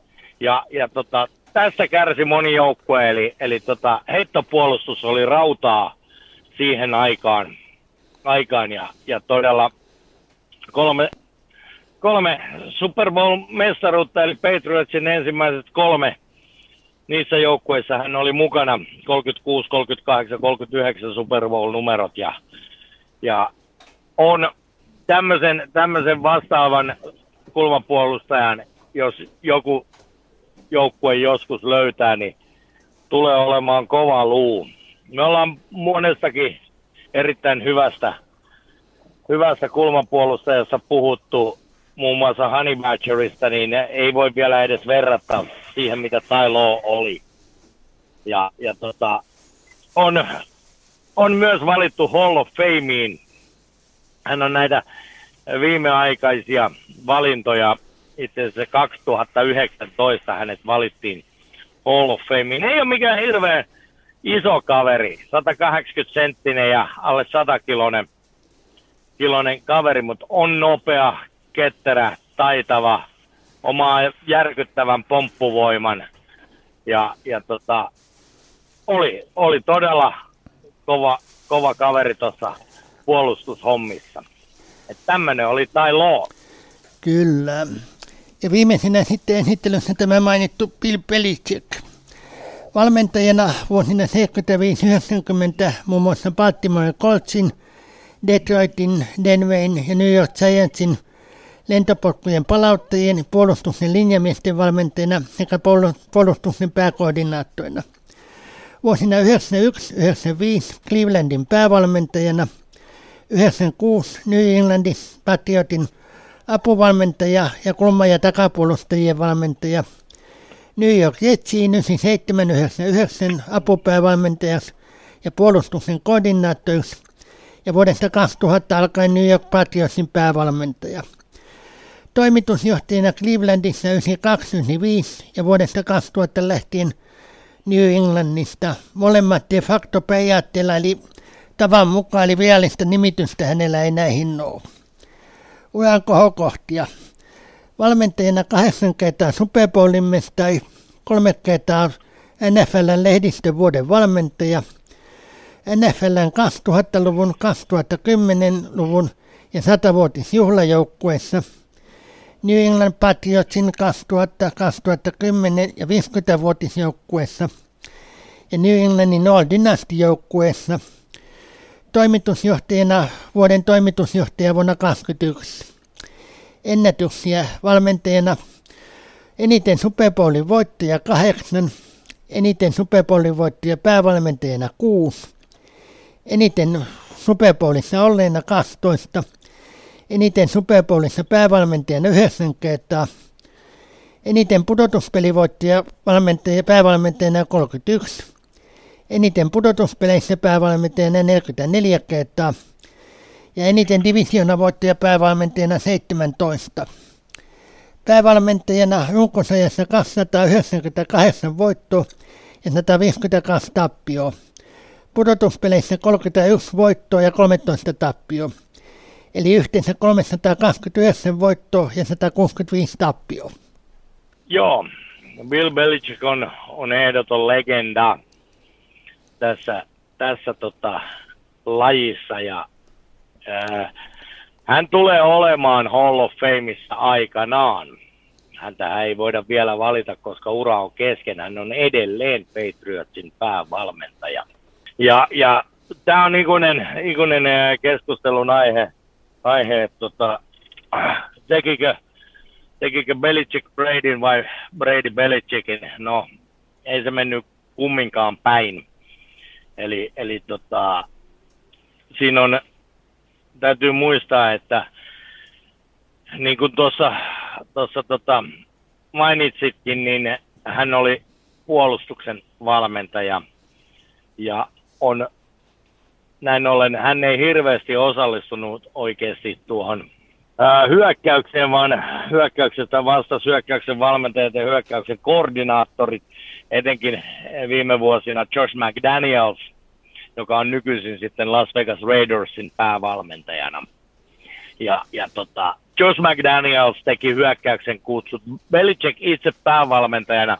Ja, ja tota, tästä kärsi moni joukkue, eli, eli tota, heittopuolustus oli rautaa siihen aikaan, aikaan ja, ja todella kolme, kolme Super Bowl-mestaruutta, eli Patriotsin ensimmäiset kolme, niissä joukkueissa hän oli mukana 36, 38, 39 Super Bowl-numerot ja, ja on tämmöisen, tämmöisen vastaavan kulmapuolustajan, jos joku joukkue joskus löytää, niin tulee olemaan kova luu. Me ollaan monestakin erittäin hyvästä, hyvästä kulmapuolustajassa puhuttu, muun muassa Honey Badgerista, niin ei voi vielä edes verrata siihen, mitä Tailo oli. Ja, ja tota, on, on myös valittu Hall of Fameen. Hän on näitä viimeaikaisia valintoja. Itse asiassa 2019 hänet valittiin Hall of Fameen. Ei ole mikään hirveän iso kaveri, 180 senttinen ja alle 100 kilonen, kilonen kaveri, mutta on nopea, ketterä, taitava, omaa järkyttävän pomppuvoiman ja, ja tota, oli, oli todella kova, kova kaveri tuossa puolustushommissa. Että tämmöinen oli Tai Law. Kyllä. Ja viimeisenä sitten esittelyssä tämä mainittu Bill Belichick. Valmentajana vuosina 75-90 muun muassa Baltimore Coltsin, Detroitin, Denverin ja New York Giantsin lentopotkujen palauttajien, puolustuksen linjamiesten valmentajana sekä puolustuksen pääkoordinaattoina. Vuosina 1991-1995 Clevelandin päävalmentajana – 96 New Englandin Patriotin apuvalmentaja ja kulma- ja takapuolustajien valmentaja. New York Jetsiin 9799 apupäävalmentajaksi ja puolustuksen koordinaattoriksi ja vuodesta 2000 alkaen New York Patriotsin päävalmentaja. Toimitusjohtajana Clevelandissa 9295 ja vuodesta 2000 lähtien New Englandista molemmat de facto periaatteella eli Tavan mukaan eli virallista nimitystä hänellä ei näihin ole. Uran kohokohtia. Valmentajana kahdeksan kertaa Super Bowlin mestari, kolme kertaa NFLn lehdistövuoden valmentaja, NFLn 2000-luvun, 2010-luvun ja 100-vuotisjuhlajoukkueessa, New England Patriotsin 2000, 2010 ja 50-vuotisjoukkueessa ja New Englandin All Dynasty-joukkueessa – toimitusjohtajana vuoden toimitusjohtaja vuonna 2021. Ennätyksiä valmentajana eniten Super Bowlin voittoja kahdeksan, eniten Super Bowlin voittoja päävalmentajana kuusi, eniten Super Bowlissa olleena 12, eniten Super Bowlissa päävalmentajana 9 kertaa, eniten pudotuspelivoittoja valmentajana päävalmentajana 31, eniten pudotuspeleissä päävalmentajana 44 kertaa ja eniten divisioonan päävalmentajana 17. Päävalmentajana runkosajassa 298 voittoa ja 152 tappioa. Pudotuspeleissä 31 voittoa ja 13 tappioa. Eli yhteensä 329 voittoa ja 165 tappioa. Joo, Bill Belichick on, on ehdoton legenda tässä, tässä tota, lajissa ja ää, hän tulee olemaan Hall of Fameissa aikanaan. Häntä ei voida vielä valita, koska ura on kesken. Hän on edelleen Patriotsin päävalmentaja. Ja, ja tämä on ikuinen, ikuinen keskustelun aihe, aihe että tota, tekikö, tekikö Belichick Bradyn vai Brady Belichickin. No, ei se mennyt kumminkaan päin. Eli, eli tota, siinä on, täytyy muistaa, että niin kuin tuossa, tuossa tota, mainitsitkin, niin hän oli puolustuksen valmentaja ja on näin ollen hän ei hirveästi osallistunut oikeasti tuohon ää, hyökkäykseen, vaan hyökkäyksestä vastasi hyökkäyksen valmentajat ja hyökkäyksen koordinaattorit, etenkin viime vuosina Josh McDaniels, joka on nykyisin sitten Las Vegas Raidersin päävalmentajana. Ja, ja tota, Josh McDaniels teki hyökkäyksen kutsut. Belichick itse päävalmentajana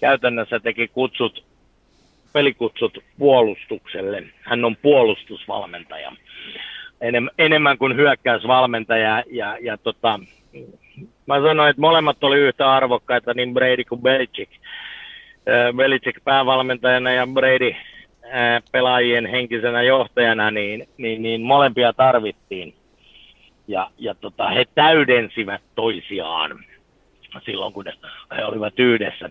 käytännössä teki kutsut, pelikutsut puolustukselle. Hän on puolustusvalmentaja. Enem, enemmän kuin hyökkäysvalmentaja. Ja, ja tota, mä sanoin, että molemmat oli yhtä arvokkaita, niin Brady kuin Belichick. Belichick päävalmentajana ja Brady pelaajien henkisenä johtajana, niin, niin, niin molempia tarvittiin ja, ja tota, he täydensivät toisiaan silloin, kun he olivat yhdessä.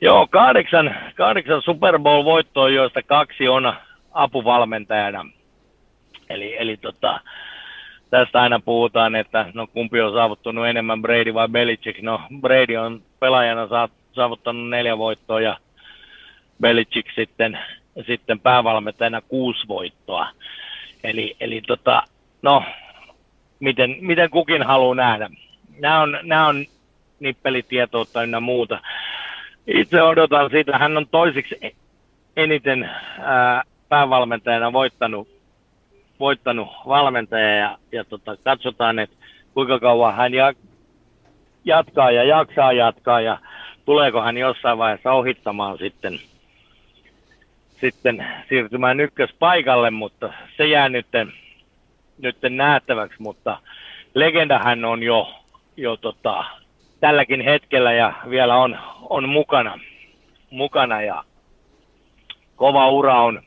Joo, kahdeksan, kahdeksan Super Bowl-voittoa, joista kaksi on apuvalmentajana. Eli, eli tota, tästä aina puhutaan, että no kumpi on saavuttanut enemmän, Brady vai Belichick. No Brady on pelaajana saavuttanut neljä voittoa ja Belichick sitten, sitten päävalmentajana kuusi voittoa. Eli, eli tota, no, miten, miten kukin haluaa nähdä. Nämä on, nämä on nippelitietoutta ynnä muuta. Itse odotan sitä, hän on toisiksi eniten ää, päävalmentajana voittanut, voittanut valmentaja ja, ja tota, katsotaan, että kuinka kauan hän ja, jatkaa ja jaksaa jatkaa ja tuleeko hän jossain vaiheessa ohittamaan sitten, sitten siirtymään ykköspaikalle, mutta se jää nyt nyt nähtäväksi, mutta legendahan on jo, jo tota, tälläkin hetkellä ja vielä on, on mukana, mukana ja kova ura on,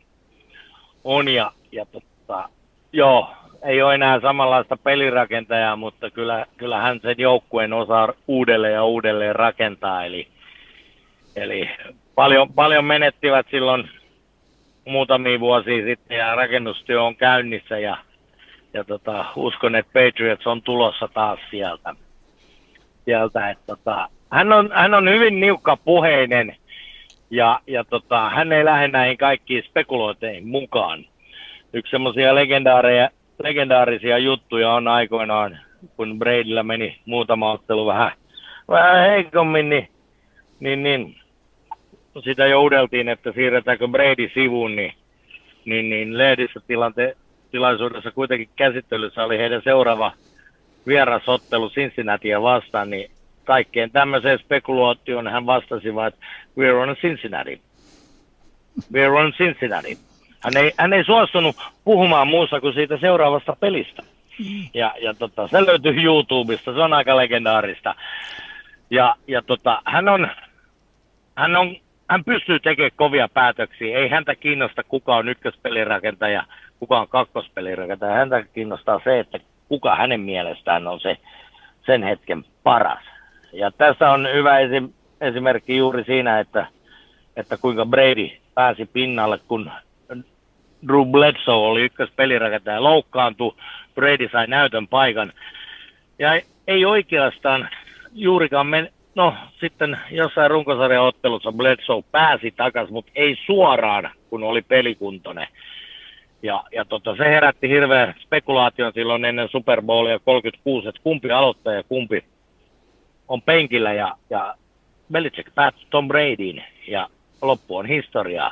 on ja, ja tota, joo, ei ole enää samanlaista pelirakentajaa, mutta kyllä, kyllä hän sen joukkueen osaa uudelleen ja uudelleen rakentaa. Eli, eli paljon, paljon menettivät silloin muutamia vuosia sitten ja rakennustyö on käynnissä ja ja tota, uskon, että Patriots on tulossa taas sieltä. Sieltä että tota, hän, on, hän on hyvin niukka puheinen ja, ja tota, hän ei lähde näihin kaikkiin spekulointeihin mukaan. Yksi semmoisia legendaarisia juttuja on aikoinaan, kun Bradyllä meni muutama ottelu vähän, vähän heikommin, niin, niin, niin sitä joudeltiin, että siirretäänkö Brady sivuun, niin, niin, niin lehdistötilante, tilaisuudessa kuitenkin käsittelyssä oli heidän seuraava vierasottelu Cincinnatia vastaan, niin kaikkeen tämmöiseen spekulaatioon hän vastasi vaan, että we're on Cincinnati. We're on Cincinnati. Hän ei, hän ei suostunut puhumaan muussa kuin siitä seuraavasta pelistä. Ja, ja tota, se löytyy YouTubesta, se on aika legendaarista. Ja, ja tota, hän on, hän on hän pystyy tekemään kovia päätöksiä. Ei häntä kiinnosta, kuka on ykköspelirakentaja, kuka on kakkospelirakentaja. Häntä kiinnostaa se, että kuka hänen mielestään on se sen hetken paras. Ja tässä on hyvä esim, esimerkki juuri siinä, että, että kuinka Brady pääsi pinnalle, kun Drew Bledsoe oli ykköspelirakentaja, loukkaantui, Brady sai näytön paikan. Ja ei oikeastaan juurikaan men, No sitten jossain runkosarjan ottelussa Bledsoe pääsi takaisin, mutta ei suoraan, kun oli pelikuntoinen. Ja, ja tota, se herätti hirveän spekulaation silloin ennen Super Bowlia 36, että kumpi aloittaa ja kumpi on penkillä. Ja, ja Belichick päätti Tom Bradyin ja loppu on historiaa.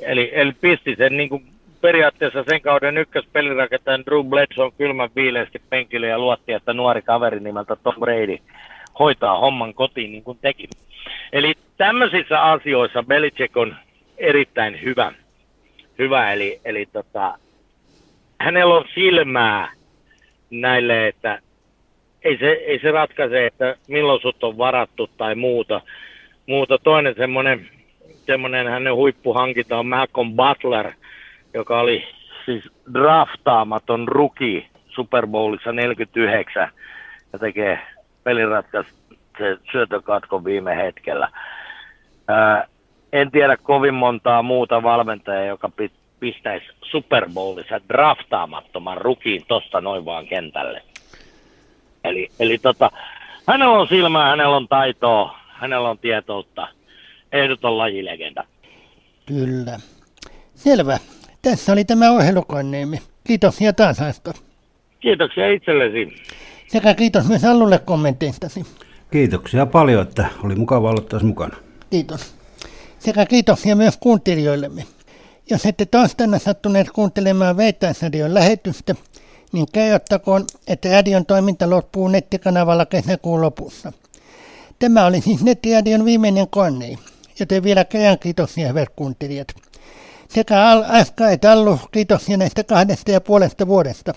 Eli, eli pisti sen niin kuin periaatteessa sen kauden ykköspelirakentajan Drew Bledsoe kylmän viileästi penkille ja luotti, että nuori kaveri nimeltä Tom Brady – hoitaa homman kotiin niin kuin teki. Eli tämmöisissä asioissa Belichick on erittäin hyvä. Hyvä eli, eli tota, hänellä on silmää näille, että ei se, ei se ratkaise, että milloin sut on varattu tai muuta. muuta. Toinen semmoinen, semmoinen hänen huippuhankinta on Malcolm Butler, joka oli siis draftaamaton ruki Super Bowlissa 49 ja tekee peliratkaisu se syötökatko viime hetkellä. Ää, en tiedä kovin montaa muuta valmentajaa, joka pistäisi Super Bowlissa draftaamattoman rukiin tosta noin vaan kentälle. Eli, eli tota, hänellä on silmää, hänellä on taitoa, hänellä on tietoutta. Ehdoton lajilegenda. Kyllä. Selvä. Tässä oli tämä ohjelukoneemi. Kiitos ja taas Asko. Kiitoksia itsellesi. Sekä kiitos myös Allulle kommenteistasi. Kiitoksia paljon, että oli mukava olla taas mukana. Kiitos. Sekä kiitoksia myös kuuntelijoillemme. Jos ette tänne sattuneet kuuntelemaan Veittaisradion lähetystä, niin käyttäkoon, että radion toiminta loppuu nettikanavalla kesäkuun lopussa. Tämä oli siis Nettiradion viimeinen kone, joten vielä kerran kiitoksia hyvät kuuntelijat. Sekä Aska että Allu kiitoksia näistä kahdesta ja puolesta vuodesta.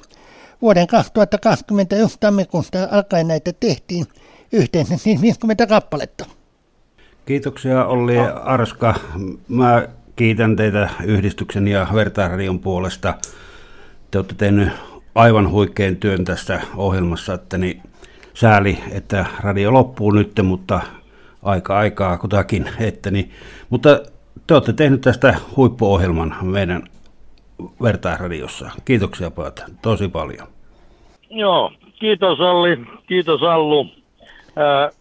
Vuoden 2021 tammikuusta alkaen näitä tehtiin yhteensä siis 50 kappaletta. Kiitoksia Olli Arska. Mä kiitän teitä yhdistyksen ja Vertaaradion puolesta. Te olette tehneet aivan huikean työn tässä ohjelmassa, että niin sääli, että radio loppuu nyt, mutta aika aikaa kutakin. Että niin, mutta te olette tehnyt tästä huippuohjelman meidän Vertaisradiossa. Kiitoksia pojat tosi paljon. Joo, kiitos Olli, kiitos Allu. Äh,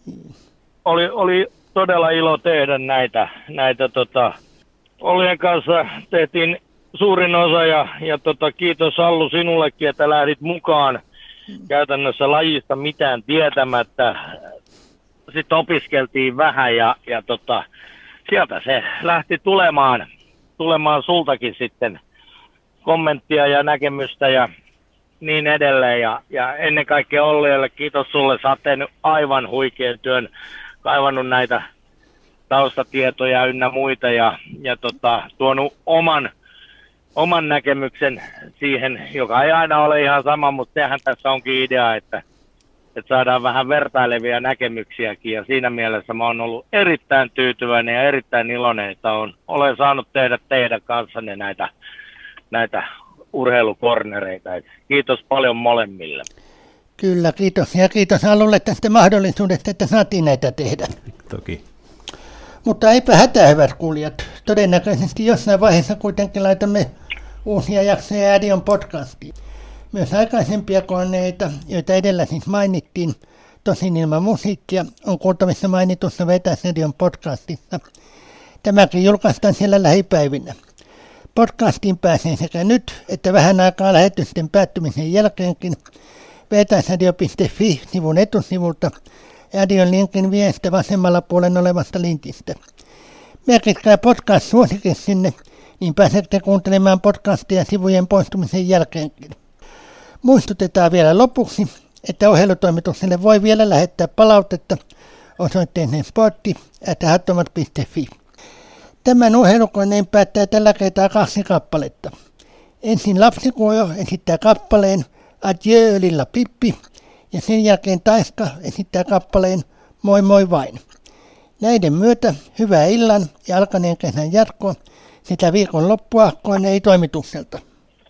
oli, oli todella ilo tehdä näitä, näitä tota, Ollien kanssa tehtiin suurin osa ja, ja tota, kiitos Allu sinullekin, että lähdit mukaan käytännössä lajista mitään tietämättä. Sitten opiskeltiin vähän ja, ja tota, sieltä se lähti tulemaan, tulemaan sultakin sitten kommenttia ja näkemystä ja niin edelleen. Ja, ja ennen kaikkea Ollielle kiitos sulle, sä oot tehnyt aivan huikean työn, kaivannut näitä taustatietoja ynnä muita ja, ja tota, tuonut oman, oman näkemyksen siihen, joka ei aina ole ihan sama, mutta sehän tässä onkin idea, että, että saadaan vähän vertailevia näkemyksiäkin ja siinä mielessä mä oon ollut erittäin tyytyväinen ja erittäin iloinen, että on, olen saanut tehdä teidän kanssanne näitä, näitä urheilukornereita. Kiitos paljon molemmille. Kyllä, kiitos. Ja kiitos Alulle tästä mahdollisuudesta, että saatiin näitä tehdä. Toki. Mutta eipä hätää, hyvät kuulijat. Todennäköisesti jossain vaiheessa kuitenkin laitamme uusia jaksoja Ädion podcastiin. Myös aikaisempia koneita, joita edellä siis mainittiin, tosin ilman musiikkia, on kuultavissa mainitussa Vetäsradion podcastissa. Tämäkin julkaistaan siellä lähipäivinä. Podcastiin pääsee sekä nyt että vähän aikaa lähetysten päättymisen jälkeenkin vetäsradio.fi-sivun etusivulta Radion linkin viestä vasemmalla puolen olevasta linkistä. Merkitkää podcast suosikin sinne, niin pääsette kuuntelemaan podcastia sivujen poistumisen jälkeenkin. Muistutetaan vielä lopuksi, että ohjelutoimitukselle voi vielä lähettää palautetta osoitteeseen sportti.hattomat.fi. Tämän ohjelukoneen päättää tällä kertaa kaksi kappaletta. Ensin lapsikuojo esittää kappaleen Adieu Lilla Pippi ja sen jälkeen Taiska esittää kappaleen Moi moi vain. Näiden myötä hyvää illan ja alkaneen kesän jatkoa sitä viikon loppua ei toimitukselta.